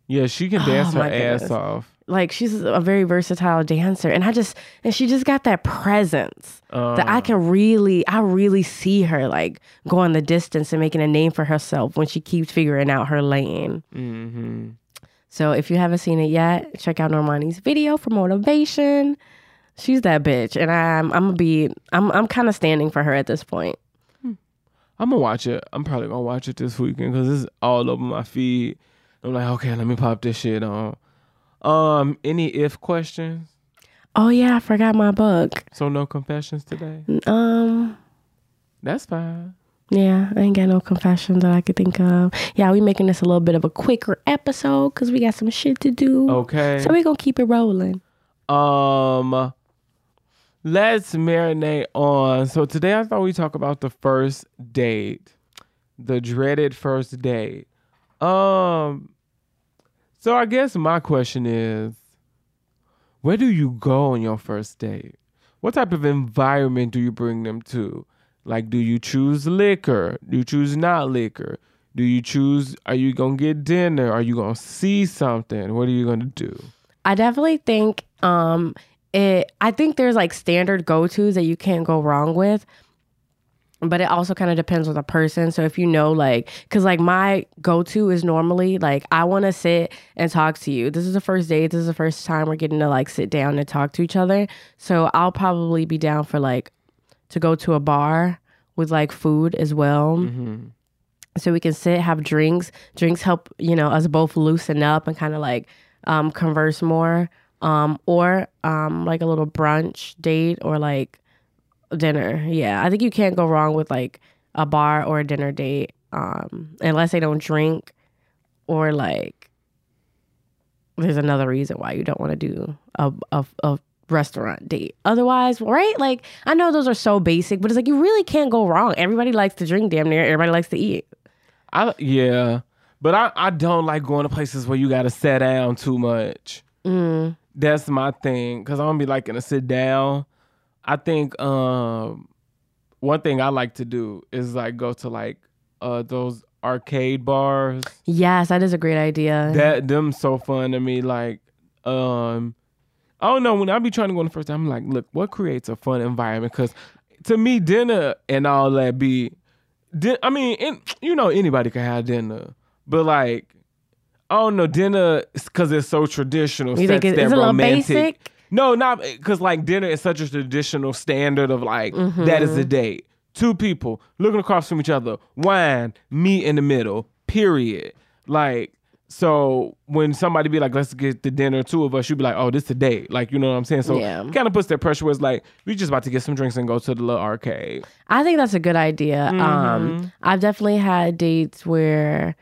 B: yeah, she can dance
A: Oh,
B: her
A: my
B: ass off.
A: Like she's a very versatile dancer, and I just and she just got that presence that I
B: Uh,
A: can really, I really see her like going the distance and making a name for herself when she keeps figuring out her lane.
B: hmm
A: So if you haven't seen it yet, check out Normani's video for motivation. She's that bitch, and I'm I'm gonna be I'm I'm kind of standing for her at this point.
B: I'm gonna watch it. I'm probably gonna watch it this weekend because it's all over my feed. I'm like, okay, let me pop this shit on. Um, any if questions?
A: Oh yeah, I forgot my book.
B: So no confessions today.
A: Um,
B: That's fine.
A: yeah, I ain't got no confessions that I could think of. Yeah, we making this a little bit of a quicker episode because we got some shit to do.
B: Okay.
A: So we gonna keep it rolling.
B: Um, let's marinate on. So today I thought we talk about the first date, the dreaded first date. Um, so I guess my question is, where do you go on your first date? What type of environment do you bring them to? Like, do you choose liquor? Do you choose not liquor? Do you choose? Are you gonna get dinner? Are you gonna see something? What are you gonna do?
A: I definitely think um it I think there's like standard go-tos that you can't go wrong with. But it also kind of depends on the person. So if you know, like, because like my go to is normally like, I want to sit and talk to you. This is the first date. This is the first time we're getting to like sit down and talk to each other. So I'll probably be down for like to go to a bar with like food as well.
B: Mm-hmm.
A: So we can sit, have drinks. Drinks help, you know, us both loosen up and kind of like um, converse more. Um, or um, like a little brunch date or like dinner. Yeah, I think you can't go wrong with like a bar or a dinner date, um, unless they don't drink or like there's another reason why you don't want to do a, a a restaurant date. Otherwise, right? Like I know those are so basic, but it's like you really can't go wrong. Everybody likes to drink, damn near. Everybody likes to eat.
B: I yeah, but I I don't like going to places where you got to sit down too much.
A: Mm.
B: That's my thing because I'm gonna be like in a sit down. I think um one thing I like to do is like go to like uh those arcade bars.
A: Yes, that is a great idea.
B: That them so fun to me. Like um I don't know when I be trying to go on the first time. I'm like, look, what creates a fun environment? Because to me, dinner and all that be, di- I mean, and, you know, anybody can have dinner, but like, I don't know, dinner because it's so traditional.
A: you think
B: sets
A: it-
B: that
A: it's a little
B: romantic-
A: basic?
B: No, not because like dinner is such a traditional standard of like
A: Mm-hmm.
B: that is a date. Two people looking across from each other, wine, meat in the middle. Period. Like so, when somebody be like, "Let's get the dinner," two of us, you'd be like, "Oh, this is a date." Like you know what I'm saying? So
A: Yeah.
B: kind of puts that pressure. Where it's like we just about to get some drinks and go to the little arcade.
A: I think that's a good idea.
B: Mm-hmm.
A: Um, I've definitely had dates where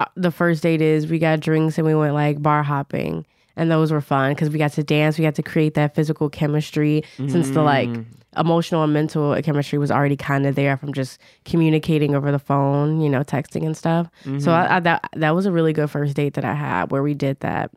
A: uh, the first date is we got drinks and we went like bar hopping, and those were fun because we got to dance. We got to create that physical chemistry since the like
B: Mm.
A: emotional and mental chemistry was already kind of there from just communicating over the phone, you know, texting and stuff.
B: Mm-hmm.
A: So I, I, that that was a really good first date that I had where we did that.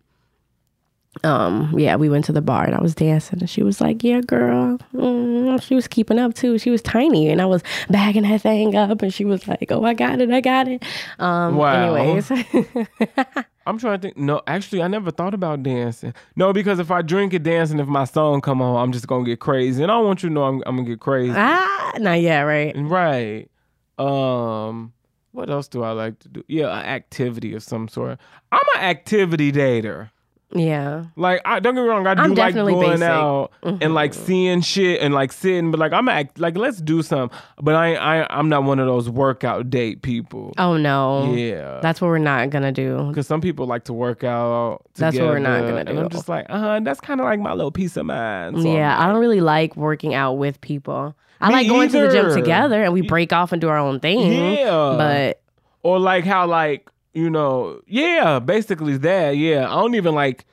A: Um, yeah, we went to the bar and I was dancing and she was like, "Yeah, girl." Mm, she was keeping up too. She was tiny and I was bagging that thing up and she was like, "Oh, I got it, I got it." Um,
B: Wow.
A: anyways,
B: I'm trying to think. No, actually, I never thought about dancing. No, because if I drink and dance, and if my song come on, I'm just gonna get crazy, and I don't want you to know I'm, I'm gonna get crazy.
A: ah, not yet, right?
B: Right. Um. What else do I like to do? Yeah, an activity of some sort. I'm an activity dater.
A: Yeah,
B: Like, I don't get me wrong. I do like going
A: basic.
B: out and like seeing shit and like sitting, but like I'm act like let's do something. But I, I, I'm not one of those workout date people.
A: Oh no,
B: Yeah.
A: that's what we're not gonna do.
B: Because some people like to work out.
A: That's what we're not gonna
B: And I'm just like, uh huh. That's kind of like my little peace of mind. So
A: yeah, I don't really like working out with people. I like going to the gym together and we break off and do our own thing.
B: Yeah.
A: But
B: or like how like you know yeah basically that yeah i don't even like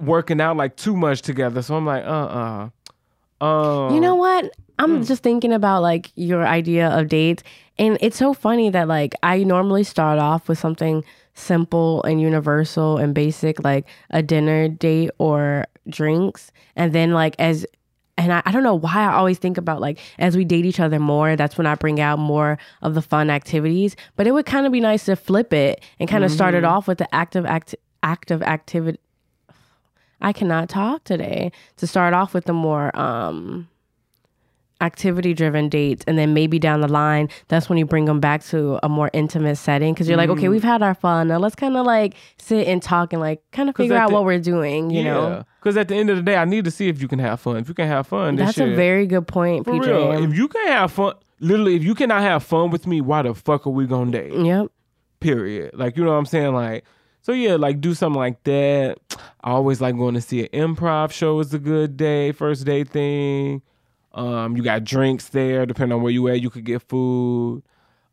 B: working out like too much together so i'm like uh-uh um
A: you know what? I'm
B: Hmm.
A: just thinking about like your idea of dates. And it's so funny that like I normally start off with something simple and universal and basic, like a dinner date or drinks. And then like as and I, I don't know why I always think about like as we date each other more, that's when I bring out more of the fun activities. But it would kind of be nice to flip it and kind of start
B: Mm-hmm.
A: it off with the active act active activity. I cannot talk today. To start off with the more um activity driven dates and then maybe down the line that's when you bring them back to a more intimate setting because you're like
B: Mm-hmm.
A: okay we've had our fun now let's kind of like sit and talk and like kind of figure out
B: the-
A: what we're doing you
B: yeah
A: know
B: because at the end of the day i need to see if you can have fun if you can have fun
A: that's a very good point
B: for
A: PJ
B: real if you can have fun literally if you cannot have fun with me why the fuck are we gonna date
A: yep
B: period. Like, you know what I'm saying? Like, so yeah, like do something like that. I always like going to see an improv show is a good day, first day thing. Um, you got drinks there, depending on where you at, you could get food.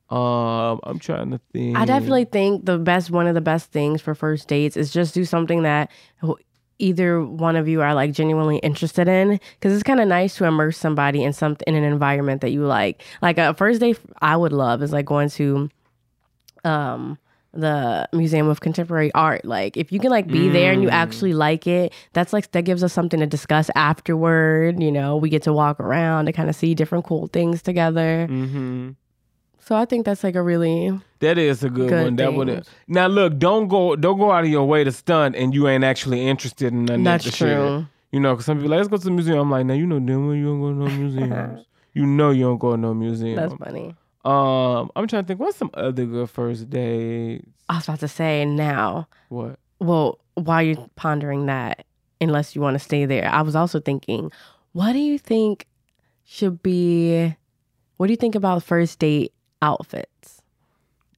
B: Um, I'm trying to think.
A: I definitely think the best one of the best things for first dates is just do something that either one of you are like genuinely interested in because it's kind of nice to immerse somebody in some in an environment that you like. Like a first day I would love is like going to um the Museum of Contemporary Art. Like if you can like be there and you actually like it, that's like that gives us something to discuss afterward, you know. We get to walk around and kind of see different cool things together.
B: hmm
A: So I think that's like a really
B: That is a good,
A: Good
B: one. That would now look. Don't go. Don't go out of your way to stunt, and you ain't actually interested in none
A: That's
B: of that shit.
A: true.
B: You know, because some people like, let's go to the museum. I'm like, now you know damn well you don't go to no museums. You know you don't go to no museum.
A: That's funny.
B: Um, I'm trying to think. What's some other good first dates?
A: I was about to say now.
B: What?
A: Well, while you're pondering that, unless you want to stay there, I was also thinking, what do you think should be? What do you think about first date outfits?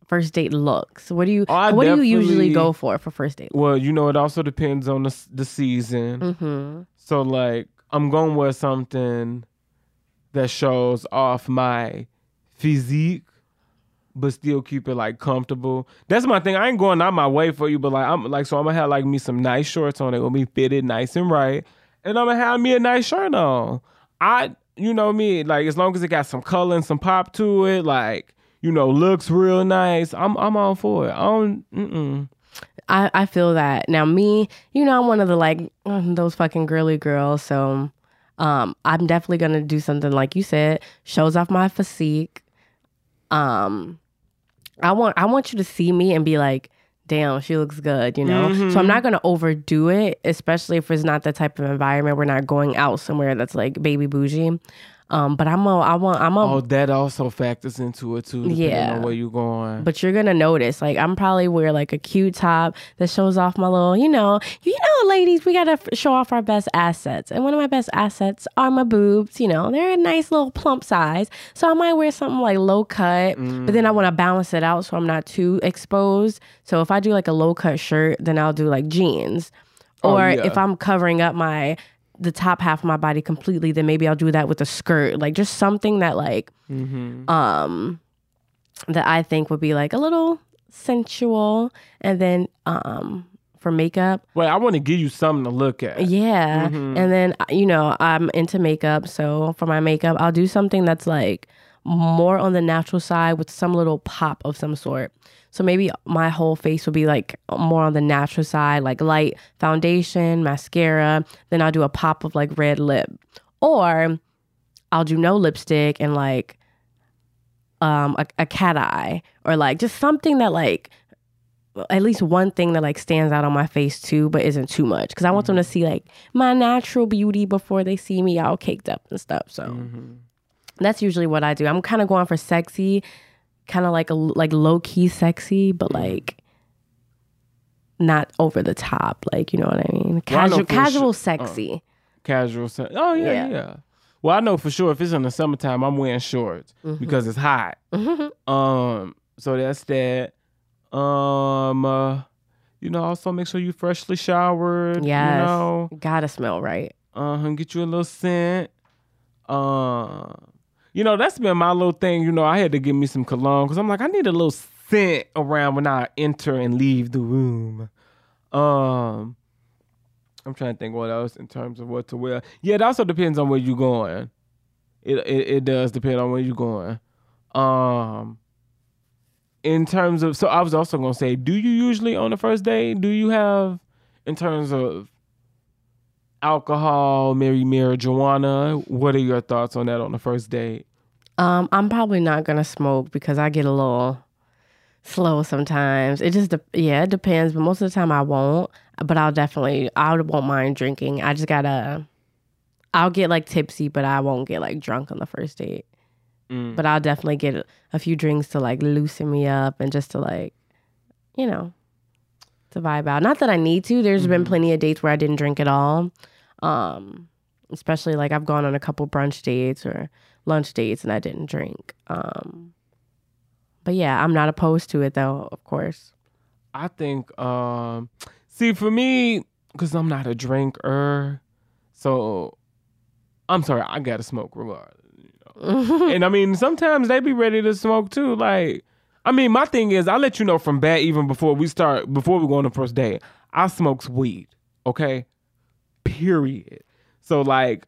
A: First date looks. What do you?
B: Oh,
A: what do you usually go for for first date?
B: Well, you know, it also depends on the the season.
A: Mm-hmm.
B: So like, I'm going wear something that shows off my physique, but still keep it like comfortable. That's my thing. I ain't going out my way for you, but like I'm like, so I'm gonna have like me some nice shorts on. It gonna be fitted nice and right, and I'm gonna have me a nice shirt on. I, you know me, like as long as it got some color and some pop to it, like you know, looks real nice. I'm I'm all for it. I don't. Mm-mm.
A: I, I feel that. Now me, you know, I'm one of the like mm, those fucking girly girls. So um I'm definitely gonna do something like you said, shows off my physique. Um I want I want you to see me and be like, damn, she looks good, you know? So I'm not gonna overdo it, especially if it's not the type of environment we're not going out somewhere that's like baby bougie. Um, but I'm a I want I'm a
B: Oh, that also factors into it too.
A: Yeah.
B: on where you going.
A: but you're gonna notice like i'm probably wear like a cute top that shows off my little you know you know ladies we gotta f- show off our best assets and one of my best assets are my boobs you know they're a nice little plump size so i might wear something like low cut but then i want to balance it out so i'm not too exposed so if i do like a low cut shirt then i'll do like jeans
B: Oh,
A: or
B: yeah.
A: if i'm covering up my the top half of my body completely then maybe i'll do that with a skirt like just something that like
B: Mm-hmm.
A: um that I think would be like a little sensual and then um for makeup
B: Well, I want to give you something to look at.
A: yeah
B: Mm-hmm.
A: and then you know I'm into makeup so for my makeup I'll do something that's like more on the natural side with some little pop of some sort. So maybe my whole face will be like more on the natural side like light foundation mascara. Then I'll do a pop of like red lip. Or I'll do no lipstick and like um a, a cat eye. Or like just something that like at least one thing that like stands out on my face too but isn't too much. Because i want them to see like my natural beauty before they see me all caked up and stuff so.
B: Mm-hmm.
A: That's usually what i do i'm kind of going for sexy kind of like a like low-key sexy but like not over the top like you know what i mean
B: Well, I
A: casual casual
B: sure-
A: sexy
B: Casual. se- Oh yeah,
A: Yeah.
B: yeah, Well, I know for sure if it's in the summertime, I'm wearing shorts
A: Mm-hmm.
B: because it's hot. Um, so that's that. Um, uh, you know, also make sure you freshly showered.
A: yes
B: You know,
A: gotta smell right
B: uh, and get you a little scent. Uh, you know, that's been my little thing. You know, I had to give me some cologne because I'm like, I need a little scent around when I enter and leave the room. Um, I'm trying to think what else in terms of what to wear. Yeah, it also depends on where you're going. It it, it does depend on where you're going. Um, in terms of, so I was also gonna say, do you usually on the first day? Do you have, in terms of alcohol, maybe marijuana? What are your thoughts on that on the first date?
A: Um, I'm probably not gonna smoke because I get a little slow sometimes. It just, de- yeah, it depends. But most of the time I won't. But I'll definitely, I won't mind drinking. I just gotta, I'll get like tipsy, but I won't get like drunk on the first date.
B: Mm.
A: But I'll definitely get a, a few drinks to like loosen me up and just to like, you know, to vibe out. Not that I need to. There's been plenty of dates where I didn't drink at all. Um, especially like I've gone on a couple brunch dates or lunch dates and I didn't drink. Um, but yeah, I'm not opposed to it though, of course.
B: I think, um, see, for me, because I'm not a drinker, so I'm sorry, I gotta smoke regardless. You know? and I mean, sometimes they be ready to smoke too. Like, I mean, my thing is, I let you know from bat even before we start, before we go on the first day. I smokes weed, okay? Period. So like,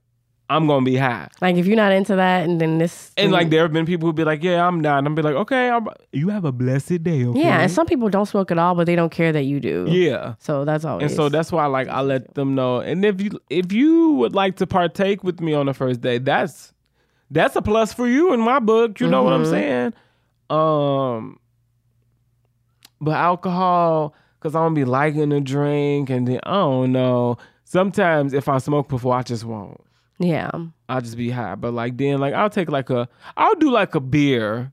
B: I'm gonna be high.
A: Like if you're not into that, and then this,
B: And like, there have been people who be like, "Yeah, I'm not." And I'm be like, "Okay, I'm, you have a blessed day." Okay?
A: yeah, and some people don't smoke at all, but they don't care that you do.
B: yeah.
A: So that's always.
B: And so that's why like I let them know. And if you if you would like to partake with me on the first day, that's that's a plus for you in my book. You know what I'm
A: Mhm.
B: saying? Um but alcohol, cause I don't be liking to drink and then I don't know. Sometimes if I smoke before, I just won't.
A: Yeah.
B: I'll just be high. But like then like I'll take like a I'll do like a beer.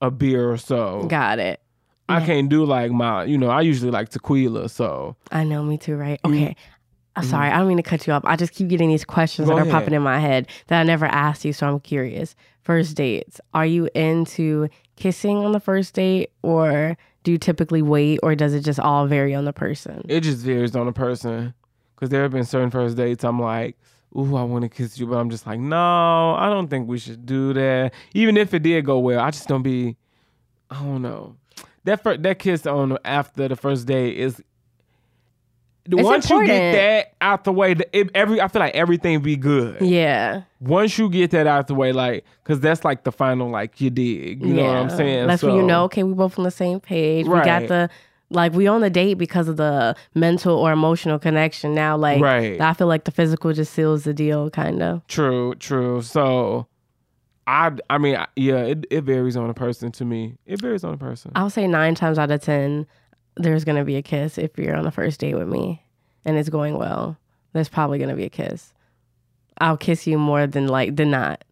B: A beer or so.
A: Got it.
B: I
A: Yeah.
B: can't do like my you know, I usually like tequila, so
A: I know, me too, right?
B: Mm.
A: Okay. I'm sorry, I don't mean to cut you off. I just keep getting these questions
B: Go
A: that are
B: ahead.
A: popping in my head that I never asked you, so I'm curious. First dates. Are you into kissing on the first date or do you typically wait or does it just all vary on the person?
B: it just varies on the person. Cause there have been certain first dates I'm like, ooh, I want to kiss you, but I'm just like, no, I don't think we should do that. Even if it did go well, I just don't be I don't know. That fir- that kiss on after the first date is once you get that out the way, it, every I feel like everything be good.
A: yeah.
B: Once you get that out the way, like, cause that's like the final, like you dig. You know what I'm saying?
A: That's when you know, okay, we both on the same page. Right. We got the like we on the date because of the mental or emotional connection. Now, like
B: Right.
A: I feel like the physical just seals the deal, kind of.
B: True, true. So, I, I mean, yeah, it, it varies on a person. To me, it varies on a person.
A: I'll say nine times out of ten, there's gonna be a kiss if you're on the first date with me, and it's going well. There's probably gonna be a kiss. I'll kiss you more than like than not.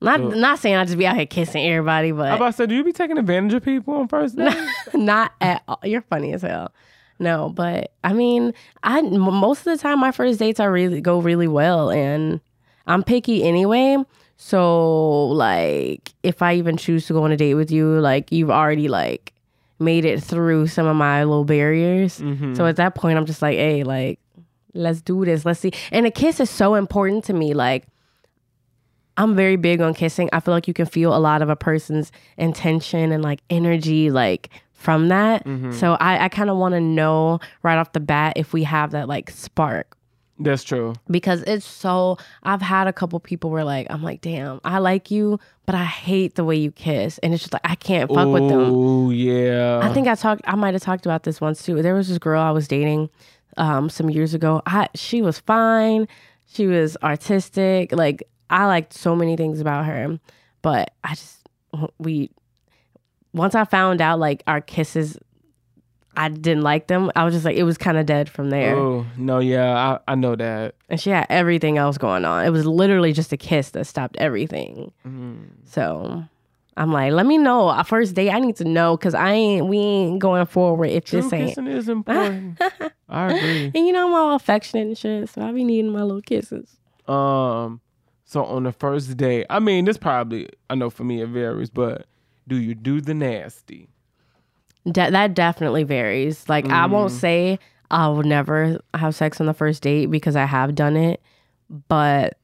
A: Not not saying I just be out here kissing everybody,
B: I
A: but
B: about to say, do you be taking advantage of people on first date?
A: not at all. You're funny as hell. No, but I mean, I most of the time my first dates are really go really well, and I'm picky anyway. So like, if I even choose to go on a date with you, like you've already like made it through some of my little barriers.
B: Mhm.
A: So at that point, I'm just like, hey, like, let's do this. Let's see. And a kiss is so important to me. Like, I'm very big on kissing. I feel like you can feel a lot of a person's intention and like energy, like from that. So I, I kind of want to know right off the bat if we have that like spark
B: That's true.
A: because it's so. I've had a couple people where like I'm like, damn, I like you, but I hate the way you kiss, and it's just like I can't fuck with them.
B: Oh yeah.
A: I think I talked. I might have talked about this once too. There was this girl I was dating um, some years ago. I she was fine. She was artistic. Like I liked so many things about her, but I just we once I found out like our kisses, I didn't like them. I was just like it was kind of dead from there.
B: Oh no, yeah, I, I know that.
A: And she had everything else going on. It was literally just a kiss that stopped everything.
B: Mm.
A: So. I'm like, let me know. Our first date, I need to know because I ain't, we ain't going forward if
B: True
A: this ain't.
B: kissing is important. I agree.
A: And you know, I'm all affectionate and shit, so I be needing my little kisses.
B: Um, so on the first date, I mean, this probably I know for me it varies, but do you do the nasty?
A: De- that definitely varies. Like, I won't say I will never have sex on the first date because I have done it, but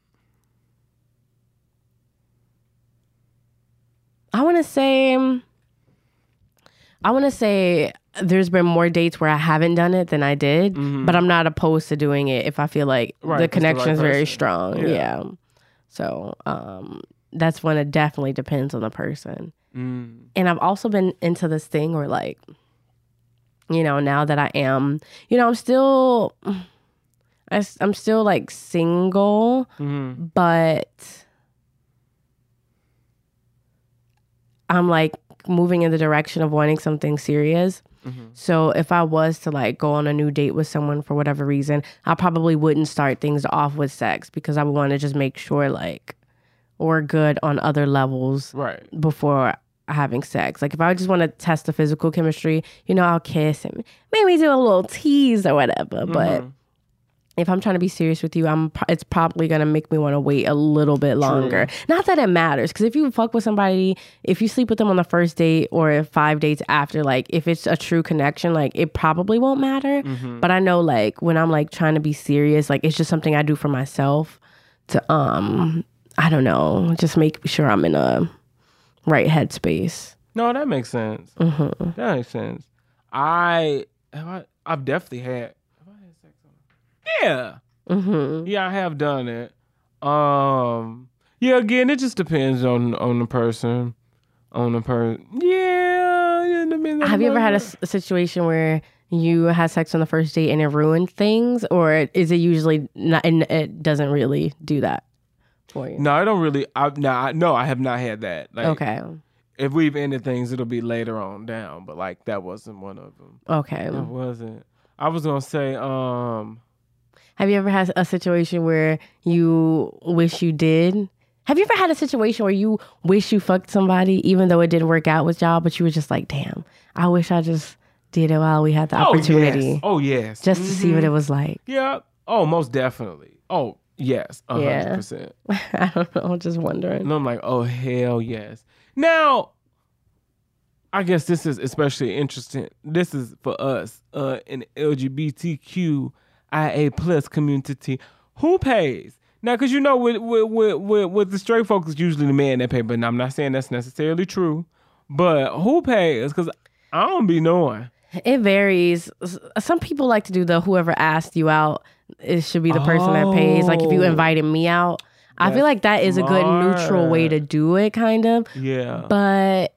A: I want to say, I want to say there's been more dates where I haven't done it than I did, but I'm not opposed to doing it if I feel like
B: Right,
A: the
B: it's the right
A: connection is very strong.
B: Yeah.
A: Yeah. So, um, that's when it definitely depends on the person.
B: Mm.
A: and I've also been into this thing where like you know now that I am you know I'm still I, am still like single
B: hmm
A: but I'm like moving in the direction of wanting something serious
B: Mm-hmm.
A: so if I was to like go on a new date with someone for whatever reason I probably wouldn't start things off with sex because I would want to just make sure like we're good on other levels
B: Right.
A: before having sex. Like if I just want to test the physical chemistry, you know, I'll kiss and maybe do a little tease or whatever. But
B: Mhm.
A: if I'm trying to be serious with you, I'm pro- it's probably gonna make me want to wait a little bit longer. Not that it matters, because if you fuck with somebody, if you sleep with them on the first date or five dates after, like if it's a true connection, like it probably won't matter. But I know like when I'm like trying to be serious, like it's just something I do for myself to um I don't know, just make sure I'm in a right headspace.
B: No, that makes sense.
A: hmm
B: That makes sense. I have I I've definitely had have I had sex on Yeah.
A: hmm
B: Yeah, I have done it. Um yeah, again, it just depends on on the person. On the person. Yeah, yeah, depends
A: Have you ever had a, situation where you had sex on the first date and it ruined things, or is it usually not? And it doesn't really do that for you.
B: No, I don't really I no, I no, I have not had that. Like
A: Okay.
B: if we've ended things, it'll be later on down, but like that wasn't one of them.
A: Okay.
B: That wasn't. I was gonna say, um,
A: Have you ever had a situation where you wish you did? Have you ever had a situation where you wish you fucked somebody even though it didn't work out with y'all, but you were just like, damn, I wish I just did it while we had the opportunity
B: Oh yes. Oh yes.
A: just to see what it was like?
B: Yeah. Oh, most definitely. Oh yes.
A: Yeah.
B: hundred percent.
A: I don't know. I'm just wondering.
B: And I'm like, oh hell yes. Now, I guess this is especially interesting. This is for us uh, in the LGBTQIA plus community. Who pays? Now, because you know, with with, with with with the straight folks, it's usually the man that pay. But I'm not saying that's necessarily true. But who pays? Because I don't be knowing.
A: It varies. Some people like to do the whoever asked you out, it should be the person that pays. Like if you
B: Oh.
A: invited me out, I feel like that is a good neutral way to do it, kind of.
B: Yeah.
A: But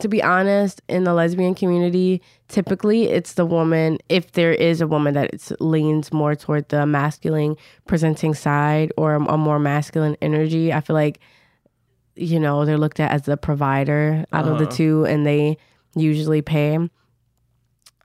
A: to be honest, in the lesbian community, typically it's the woman, if there is a woman that leans more toward the masculine presenting side or a, more masculine energy, I feel like, you know, they're looked at as the provider out of the
B: Uh-huh.
A: two and they usually pay.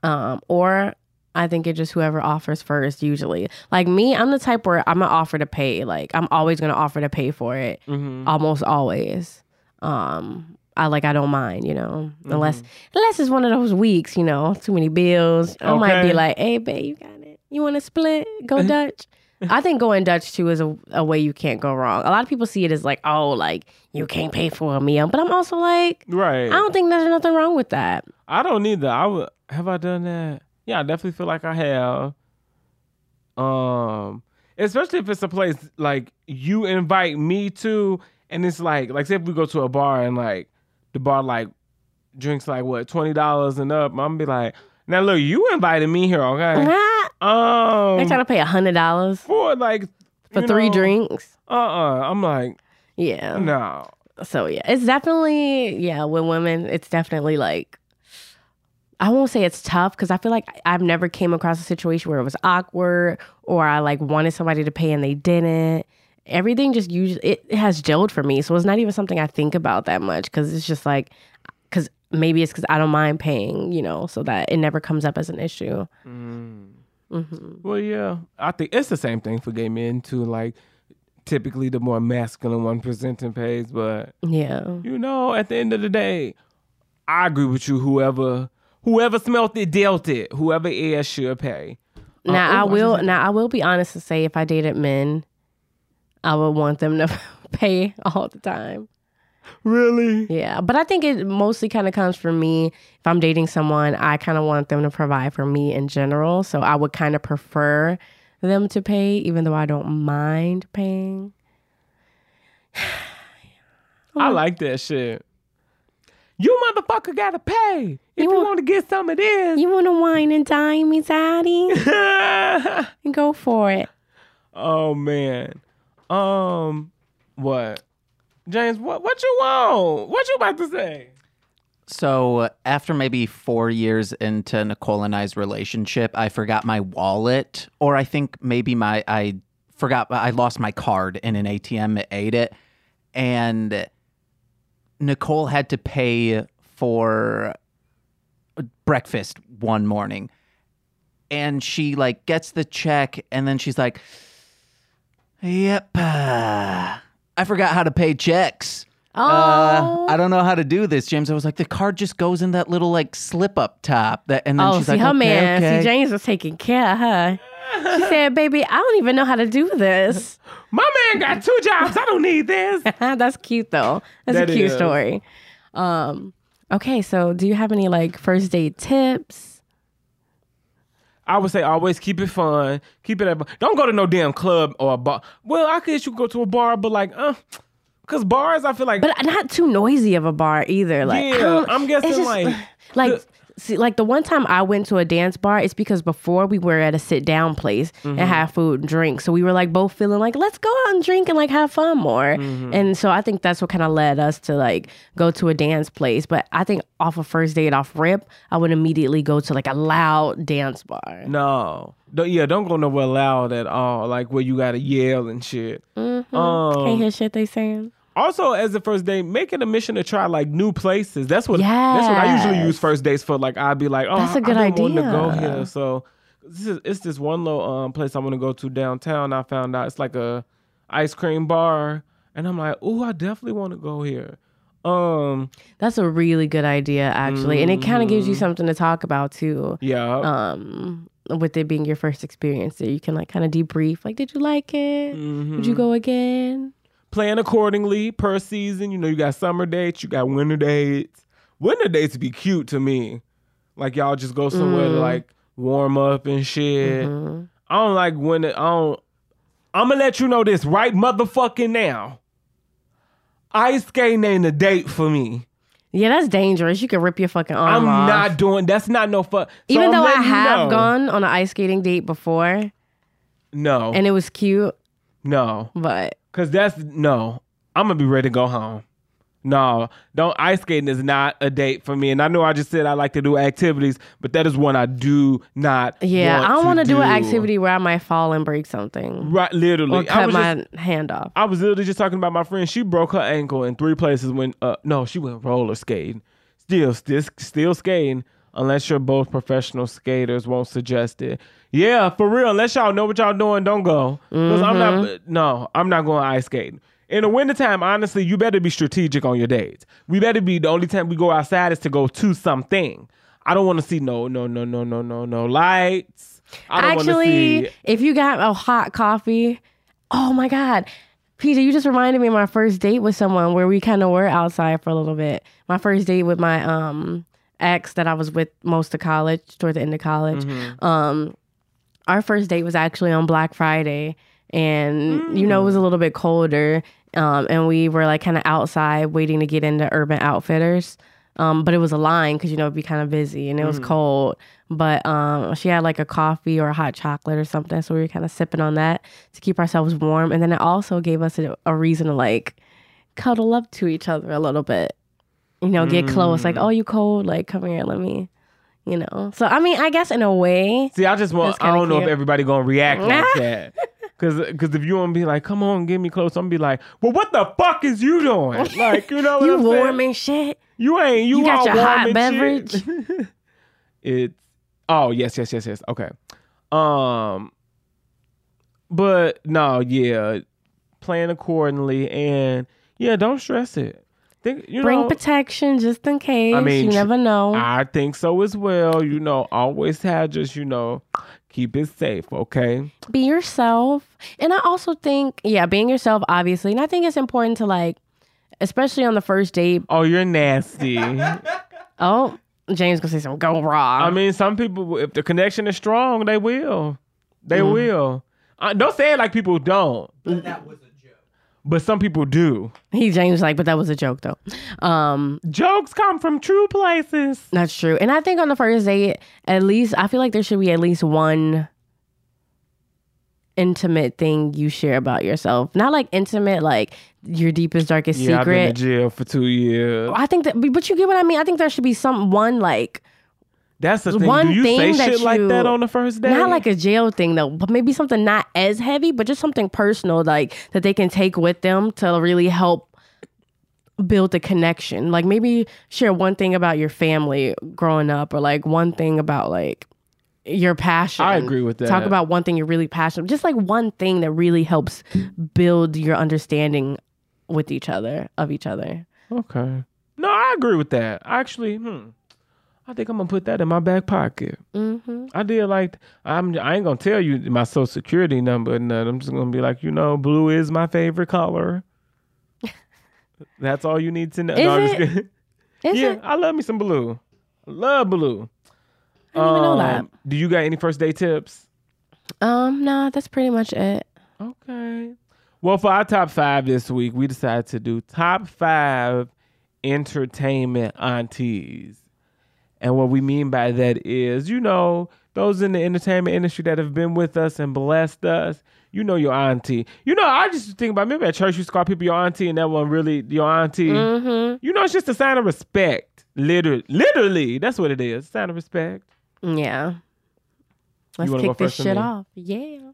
A: Um, or I think it just whoever offers first usually. Like me, I'm the type where I'm gonna offer to pay. Like I'm always gonna offer to pay for it.
B: Mhm.
A: Almost always. Um I like I don't mind, you know. Unless
B: Mm-hmm.
A: unless it's one of those weeks, you know, too many bills. I might be like, hey babe, you got it. You wanna split? Go Dutch. I think going Dutch too is a, a way you can't go wrong. A lot of people see it as like, oh, like you can't pay for a meal. But I'm also like,
B: Right.
A: I don't think there's nothing wrong with that.
B: I don't either. I would have I done that. Yeah, I definitely feel like I have. Um, especially if it's a place like you invite me to, and it's like, like say if we go to a bar and like the bar like drinks like what twenty dollars and up, I'm gonna be like, now look, you invited me here, okay?
A: Ah, they try to pay a hundred dollars
B: for like
A: for three
B: know,
A: drinks.
B: Uh, uh I'm like,
A: Yeah.
B: no.
A: So yeah, it's definitely yeah with women. It's definitely like I won't say it's tough because I feel like I've never came across a situation where it was awkward or I like wanted somebody to pay and they didn't. Everything just usually it, it has gelled for me, so it's not even something I think about that much because it's just like because maybe it's because I don't mind paying, you know, so that it never comes up as an issue. Mm-hmm.
B: Well, yeah, I think it's the same thing for gay men too. Like, typically the more masculine one presenting pays, but
A: Yeah,
B: you know, at the end of the day, I agree with you. Whoever whoever smelt it dealt it. Whoever asked should pay.
A: Uh, now
B: oh,
A: I
B: I
A: will. Now I will be honest and say, if I dated men, I would want them to pay all the time.
B: Really?
A: Yeah, but I think it mostly kind of comes from me. If I'm dating someone, I kind of want them to provide for me in general. So I would kind of prefer them to pay, even though I don't mind paying.
B: I like that shit. You motherfucker gotta pay if you,
A: want-
B: want to get some of this.
A: You want to wine and dine me, Zaddy? Go for it.
B: oh man. Um, what? James, what what you want? What you about to say?
D: So after maybe four years into Nicole and I's relationship, I forgot my wallet, or I think maybe my I forgot I lost my card in an ATM. It ate it, and Nicole had to pay for breakfast one morning, and she like gets the check, and then she's like, "Yep, uh, I forgot how to pay checks." Uh,
A: Oh.
D: I don't know how to do this, James. I was like, the card just goes in that little like slip up top. That and then
A: Oh,
D: she's
A: see,
D: like,
A: her
D: okay,
A: man,
D: okay.
A: see, James was taking care of her. She said, "Baby, I don't even know how to do this."
B: My man got two jobs. I don't need this.
A: That's cute though. That's
B: That
A: a cute
B: is.
A: story. Um, okay, so do you have any like first date tips?
B: I would say always keep it fun. Keep it at, don't go to no damn club or a bar. Well, I guess you could go to a bar, but like, uh, cause bars, I feel like,
A: But not too noisy of a bar either. Like,
B: yeah, I'm guessing
A: just-
B: like,
A: like
B: the-
A: see, like the one time I went to a dance bar, it's because before we were at a sit down place
B: Mm-hmm.
A: and have food and drink, so we were like both feeling like let's go out and drink and like have fun more.
B: Mm-hmm.
A: And so I think that's what kind of led us to like go to a dance place. But I think off a first date, off rip, I would immediately go to like a loud dance bar.
B: no, don't, yeah, don't go nowhere loud at all, like where you gotta yell and shit.
A: Can't
B: Um,
A: hear shit they saying.
B: Also, as a first date, make it a mission to try like new places. That's what that's what I usually use first dates for. Like I'd be like, oh,
A: That's a
B: I-
A: good
B: I've been wanting to go here. So This is, it's this one little um place I want to go to downtown. I found out it's like a ice cream bar, and I'm like, oh, I definitely want to go here. Um,
A: That's a really good idea, actually, and it kind of gives you something to talk about too.
B: yeah,
A: Um, with it being your first experience, there you can like kind of debrief. Like, did you like it?
B: Mm-hmm.
A: Would you go again?
B: Plan accordingly per season. You know, you got summer dates, you got winter dates. Winter dates be cute to me. Like y'all just go somewhere to mm. like warm up and shit. Mm-hmm. I don't like winter. I don't. I'm gonna let you know this right motherfucking now. Ice skating ain't a date for me.
A: Yeah, that's dangerous. You could rip your fucking arm off.
B: I'm
A: off.
B: not doing. That's not no fuck. So
A: Even though I have
B: know.
A: gone on an ice skating date before
B: No,
A: and it was cute,
B: no.
A: but
B: Cause that's no. I'm gonna be ready to go home. No, don't ice skating is not a date for me. And I know I just said I like to do activities, but that is one I do not.
A: yeah, I don't want to do an activity where I might fall and break something
B: Right, literally.
A: or cut my
B: just,
A: hand off.
B: I was literally just talking about my friend. She broke her ankle in three places when uh no, she went roller skating. Still, still, still skating. Unless you're both professional skaters, won't suggest it. Yeah, for real. Unless y'all know what y'all doing, don't go. Because I'm
A: Mm-hmm.
B: not. No, I'm not going ice skating. In the wintertime, honestly, you better be strategic on your dates. We better be the only time we go outside is to go to something. I don't want to see no, no, no, no, no, no, no lights. I don't
A: Actually,
B: see.
A: if you got a hot coffee, oh my God. Peter, you just reminded me of my first date with someone where we kind of were outside for a little bit. My first date with my um ex that I was with most of college, toward the end of college. Um, our first date was actually on Black Friday, and you know it was a little bit colder, um, and we were like kind of outside waiting to get into Urban Outfitters. Um, but it was a line because you know it'd be kind of busy and it was cold. But um, she had like a coffee or a hot chocolate or something, so we were kind of sipping on that to keep ourselves warm. And then it also gave us a, a reason to like cuddle up to each other a little bit, you know, get close. Like, oh, you cold? Like, come here, let me, you know. So I mean, I guess in a way,
B: See, I just want. I don't know if everybody gonna react like that. Cause, cause if you want to be like, come on, get me close, I'm gonna be like, well, what the fuck is you doing? Like, you know, what
A: you
B: I'm
A: warm
B: saying?
A: and shit.
B: You ain't. You,
A: You got your hot beverage?
B: it's. Oh yes, yes, yes, yes. Okay. Um. But no, yeah, plan accordingly, and yeah, don't stress it. Think you
A: Bring
B: know.
A: protection just in case.
B: I mean,
A: you never know.
B: I think so as well. You know, always have just you know, keep it safe. Okay.
A: be yourself. And I also think, yeah, being yourself, obviously. And I think it's important to like, especially on the first date.
B: Oh, you're nasty.
A: Oh, James gonna say something go wrong.
B: I mean, some people, if the connection is strong, they will. They
A: Mm.
B: will. Uh, don't say it like people don't,
C: But that was a joke.
B: But some people do.
A: he James like, but that was a joke though. Um,
B: Jokes come from true places.
A: that's true. And I think on the first date, at least I feel like there should be at least one intimate thing you share about yourself. Not like intimate, like your deepest, darkest
B: Yeah, I've been in
A: secret.
B: jail for two years.
A: I think that, but you get what I mean. I think there should be some one like
B: That's the thing.
A: one
B: do you
A: thing
B: say
A: that
B: shit like
A: you-
B: that on the first date?
A: Not like a jail thing though, but maybe something not as heavy, but just something personal, like that they can take with them to really help build a connection. Like maybe share one thing about your family growing up, or like one thing about like your passion.
B: I agree with that.
A: Talk about one thing you're really passionate. Just like one thing that really helps build your understanding with each other of each other.
B: Okay. No, I agree with that. Actually, hmm. I think I'm gonna put that in my back pocket.
A: Mm-hmm.
B: I did like I'm. I ain't gonna tell you my social security number. and. I'm just gonna be like, you know, blue is my favorite color. That's all you need to know.
A: Is
B: No, I'm just
A: it? Is
B: yeah,
A: it?
B: I love me some blue. I love blue.
A: I didn't even know that.
B: Um, Do you got any first day tips?
A: Um, no, that's pretty much it.
B: Okay. Well, for our top five this week, we decided to do top five entertainment aunties. And what we mean by that is, you know, those in the entertainment industry that have been with us and blessed us. You know your auntie. You know, I just think about maybe at church you used to call people your auntie, and that one really your auntie.
A: Mm-hmm.
B: You know, it's just a sign of respect. Literally, literally, that's what it is. Sign of respect.
A: Yeah. Let's kick this shit off. Yeah.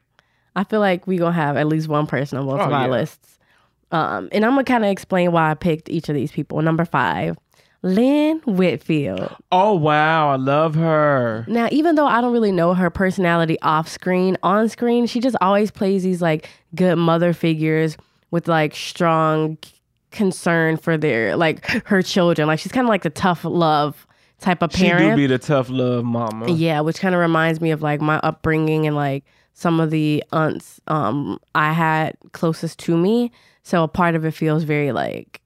A: I feel like we gonna have at least one person on both
B: Oh,
A: of our
B: yeah.
A: lists. Um, and I'm gonna kind of explain why I picked each of these people. Number five, Lynn Whitfield.
B: Oh wow, I love her.
A: Now, even though I don't really know her personality off screen, on screen, she just always plays these like good mother figures with like strong concern for their like her children. Like she's kind of like the tough love type of parent.
B: She do be the tough love mama.
A: Yeah, which kind of reminds me of like my upbringing and like some of the aunts um I had closest to me. So a part of it feels very like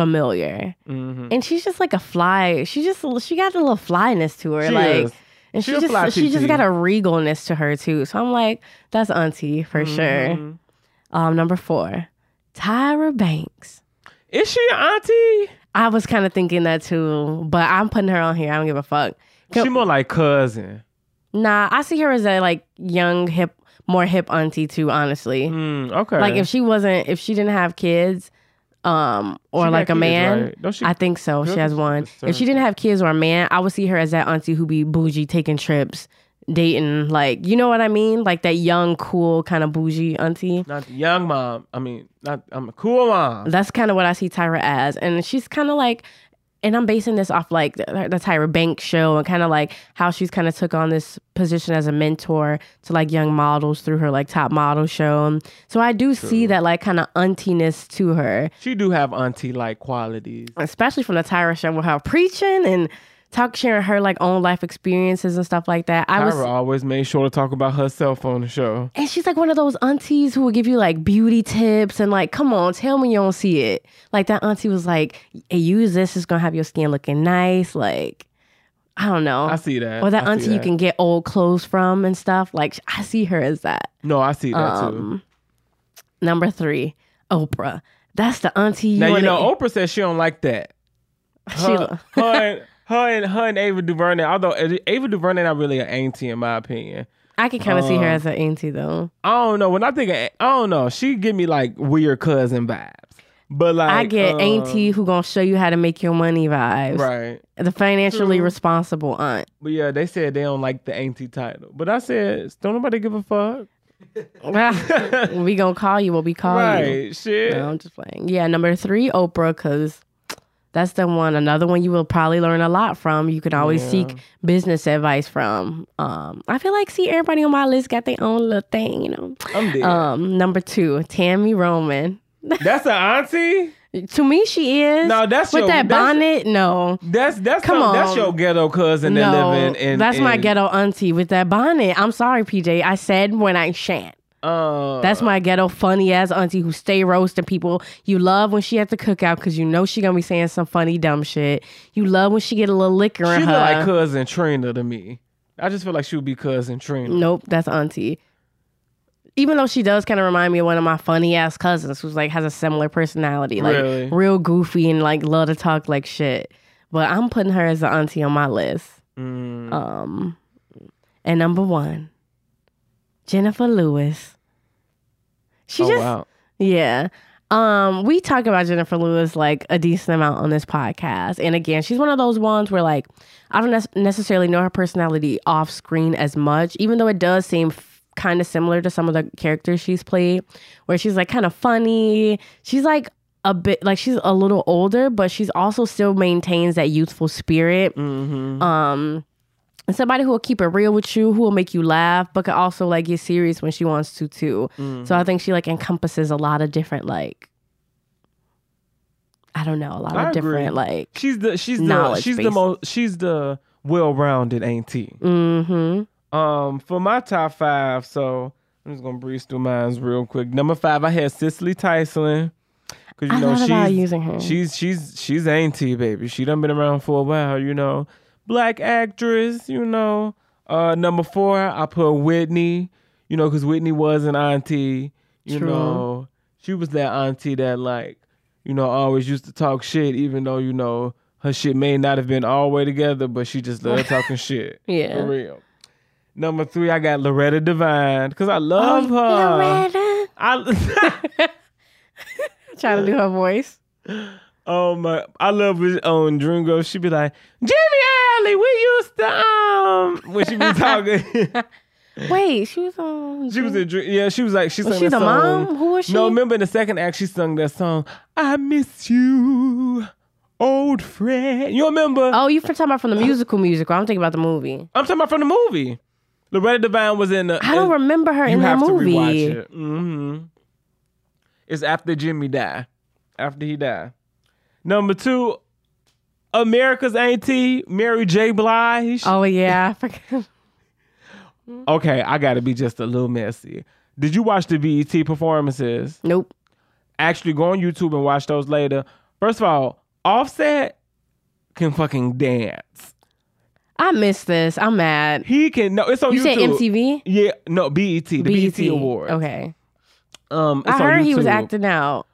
A: familiar.
B: hmm
A: And she's just like a fly. She just she got a little flyness to her.
B: She
A: like
B: is.
A: and
B: She
A: she, just she just got a regalness to her too. So I'm like, that's auntie for
B: Mm-hmm.
A: sure. Um, number four, Tyra Banks.
B: Is she auntie?
A: I was kind of thinking that too, but I'm putting her on here. I don't give a fuck.
B: She more like cousin.
A: Nah, I see her as a like young, hip, more hip auntie too. Honestly,
B: Mm, okay.
A: like if she wasn't, if she didn't have kids, um, or
B: She
A: like a man,
B: right? She-
A: I think so. She has one. If she didn't have kids or a man, I would see her as that auntie who be bougie, taking trips, dating, like you know what I mean, like that young, cool kind of bougie auntie.
B: not the young mom. I mean, not I'm a cool mom.
A: That's kind of what I see Tyra as, and she's kind of like. And I'm basing this off like the, the Tyra Banks show and kind of like how she's kind of took on this position as a mentor to like young models through her like top model show. So I do see that like kind of auntiness to her,
B: She do have auntie like qualities.
A: especially from the Tyra show with her preaching and talk sharing her like own life experiences and stuff like that. I was
B: Tyra always made sure to talk about herself on the show.
A: And she's like one of those aunties who will give you like beauty tips and like, come on, tell me you don't see it. Like that auntie was like, hey, use this, it's gonna have your skin looking nice. Like, I don't know.
B: I see that.
A: Or that
B: I
A: auntie you can get old clothes from and stuff. Like, I see her as that.
B: No, I see that too.
A: Um, number three, Oprah. That's the auntie you
B: Now you know Oprah says she don't like that.
A: She,
B: Her, her, and, her and Ava DuVernay. Although Ava DuVernay not really an auntie in my opinion.
A: I can kind of see her
B: um,
A: as an auntie though.
B: I don't know. When I think of, I don't know. She give me like weird cousin vibes. But like
A: I get
B: um,
A: auntie who gonna show you how to make your money vibes.
B: Right.
A: The financially
B: True.
A: responsible aunt.
B: But yeah, they said they don't like the auntie title. But I said, don't nobody give a fuck.
A: we gonna call you what we call you.
B: right. Shit.
A: No, I'm just playing. Yeah, number three, Oprah, because that's the one. Another one you will probably learn a lot from. You can always
B: Yeah.
A: seek business advice from. Um, I feel like see everybody on my list got their own little thing, you know.
B: I'm dead.
A: Um, number two, Tami Roman.
B: that's an auntie?
A: To me, she is.
B: No, that's
A: with
B: your-
A: that bonnet. No,
B: That's that's
A: Come
B: some- that's your ghetto cousin that
A: no,
B: live in, in
A: that's my ghetto auntie with that bonnet. I'm sorry, PJ. I said when I shan't.
B: Uh,
A: That's my ghetto funny ass auntie who stay roasting people. You love when she at the cookout because you know she gonna be saying some funny dumb shit. You love when she get a little liquor in
B: she
A: her.
B: look like cousin Trina to me. I just feel like she would be cousin Trina.
A: nope, that's auntie. Even though she does kind of remind me of one of my funny ass cousins who's like has a similar personality, like
B: Really?
A: real goofy and like love to talk like shit. But I'm putting her as an auntie on my list.
B: Mm.
A: Um, and number one, Jennifer Lewis. She
B: oh
A: just
B: wow.
A: Yeah. Um, we talk about Jennifer Lewis like a decent amount on this podcast. And again, she's one of those ones where like I don't nec- necessarily know her personality off screen as much, even though it does seem f- kind of similar to some of the characters she's played, where she's like kind of funny. She's like a bit like she's a little older, but she's also still maintains that youthful spirit.
B: Mm-hmm.
A: Um and somebody who will keep it real with you, who will make you laugh, but can also like get serious when she wants to too. So I think she like encompasses a lot of different like I don't know, a lot
B: I
A: of
B: agree.
A: different like
B: She's the she's the
A: knowledge
B: she's the most she's the well rounded auntie.
A: mm-hmm.
B: Um, for my top five, so I'm just gonna breeze through mine real quick. Number five, I had Cicely Tyson. Cause you
A: I
B: know she's
A: using her.
B: she's she's she's auntie baby. She done been around for a while, you know. Black actress, you know. Uh, number four, I put Whitney. You know, cause Whitney was an auntie. You
A: True.
B: know, she was that auntie that like, you know, always used to talk shit, even though you know her shit may not have been all the way together, but she just loved talking shit.
A: Yeah.
B: For real. Number three, I got Loretta Devine because I love her.
A: Oh, Loretta.
B: I,
A: Trying to do her voice.
B: Oh my, I love it on Dreamgirls. She be like, Jimmy Early, we used to um when she be talking.
A: Wait, she was on
B: she was a dream. Yeah, she was like she
A: Was
B: sung
A: she
B: that
A: the
B: song.
A: mom? Who was she?
B: No, remember in the second act she sung that song. I miss you old friend. You remember?
A: Oh, you for talking about from the musical musical. I'm thinking about the movie.
B: I'm talking about from the movie. Loretta Devine was in the.
A: I don't
B: in-
A: remember her
B: You
A: in that
B: have to
A: movie.
B: rewatch it. hmm It's after Jimmy died. After he died. Number two, America's Auntie, Mary J. Blige.
A: Oh yeah, I.
B: Okay, I gotta be just a little messy. Did you watch the BET performances?
A: Nope.
B: Actually, go on YouTube and watch those later. First of all, Offset can fucking dance.
A: I missed this. I'm mad.
B: He can. No, it's on
A: You
B: YouTube.
A: said MTV?
B: Yeah, no, BET, the BET, Awards.
A: Okay.
B: Um, it's
A: I heard he was acting out.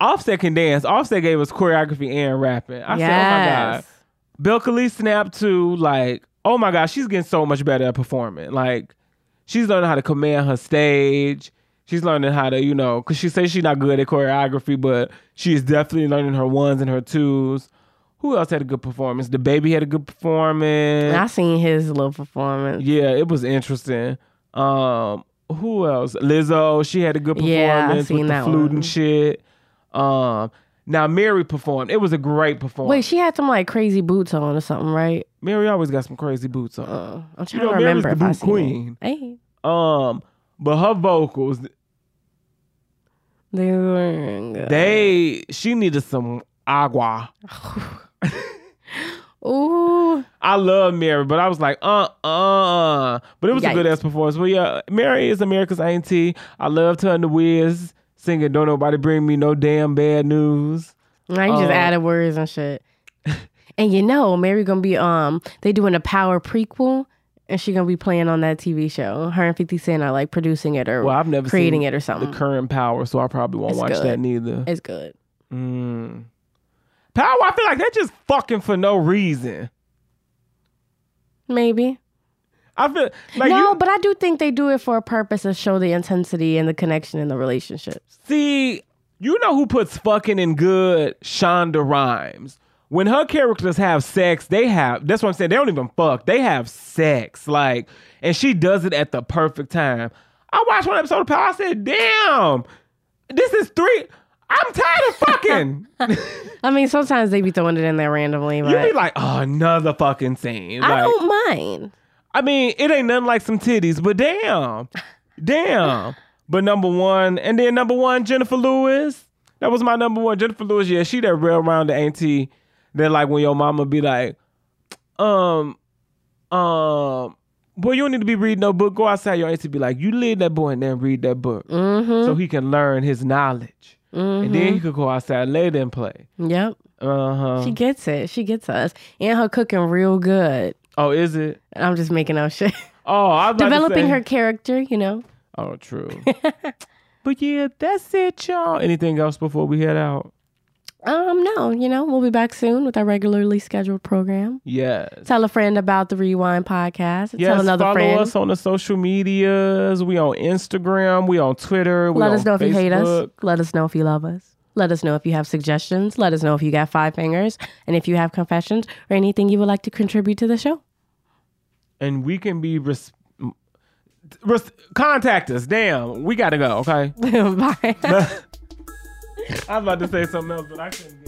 B: Offset can dance. Offset gave us choreography and rapping. I said, oh my god.
A: Yes.
B: Bill Khalifa snapped too. Like, oh my god, she's getting so much better at performing. Like, she's learning how to command her stage. She's learning how to, you know, because she says she's not good at choreography, but she is definitely learning her ones and her twos. Who else had a good performance? The baby had a good performance.
A: I seen his little performance.
B: Yeah, it was interesting. Um, who else? Lizzo, she had a good performance
A: Yeah,
B: with the flute
A: one.
B: and shit. Um, now Mary performed. It was a great performance.
A: Wait, she had some like crazy boots on or something, right?
B: Mary always got some crazy boots on.
A: Uh, I'm trying
B: know,
A: to
B: Mary's
A: remember
B: the
A: if
B: boot queen.
A: Hey,
B: Um, but her vocals,
A: they were good.
B: they she needed some agua.
A: Ooh,
B: I love Mary, but I was like, uh, uh. But it was a good ass performance. But yeah, Mary is America's auntie. I loved her in the Wiz singing "Don't Nobody Bring Me No Damn Bad News."
A: now you just
B: Oh.
A: added words and shit. and you know, Mary gonna be um, they doing a Power prequel, and she gonna be playing on that TV show. Her and Fifty Cent are like producing it or
B: Well, I've never
A: creating
B: seen
A: it or something.
B: the current Power, so I probably won't
A: It's
B: watch
A: good.
B: that neither.
A: it's good.
B: Mm. Power, I feel like they're just fucking for no reason.
A: Maybe.
B: I feel like
A: no,
B: you
A: but I do think they do it for a purpose to show the intensity and the connection in the relationships.
B: see. You know who puts fucking in good? Shonda Rhimes. When her characters have sex, they have. That's what I'm saying. They don't even fuck. They have sex, like, and she does it at the perfect time. I watched one episode of Power. I said, "Damn, this is three. I'm tired of fucking."
A: I mean, sometimes they be throwing it in there randomly, but
B: you be like, "Oh, another fucking scene."
A: I don't mind.
B: I mean, it ain't nothing like some titties, but damn, damn. But number one, and then number one, Jennifer Lewis. That was my number one, Jennifer Lewis. Yeah, she that real round the auntie. That like when your mama be like, um, um, boy, you don't need to be reading no book. Go outside. Your auntie be like, you leave that boy and then read that book,
A: Mm-hmm.
B: so he can learn his knowledge, and then he could go outside and later and play.
A: Yep.
B: Uh huh.
A: She gets it. She gets us. And her cooking real good.
B: Oh, is it?
A: I'm just making up shit.
B: Oh, I was about to
A: Developing her character, you know.
B: Oh, true. but yeah, that's it, y'all. Anything else before we head out?
A: Um, no, you know, we'll be back soon with our regularly scheduled program.
B: Yes.
A: Tell a friend about the Rewine podcast.
B: Yes,
A: Tell another
B: follow
A: friend.
B: us on the social medias. We on Instagram. We on Twitter. We
A: Let
B: on
A: us know if you hate us. Let us know if you love us. Let us know if you have suggestions. Let us know if you got five fingers and if you have confessions or anything you would like to contribute to the show.
B: And we can be res- res- contact us. Damn, we gotta go. Okay.
A: Bye.
B: I was about to say something else, but I couldn't.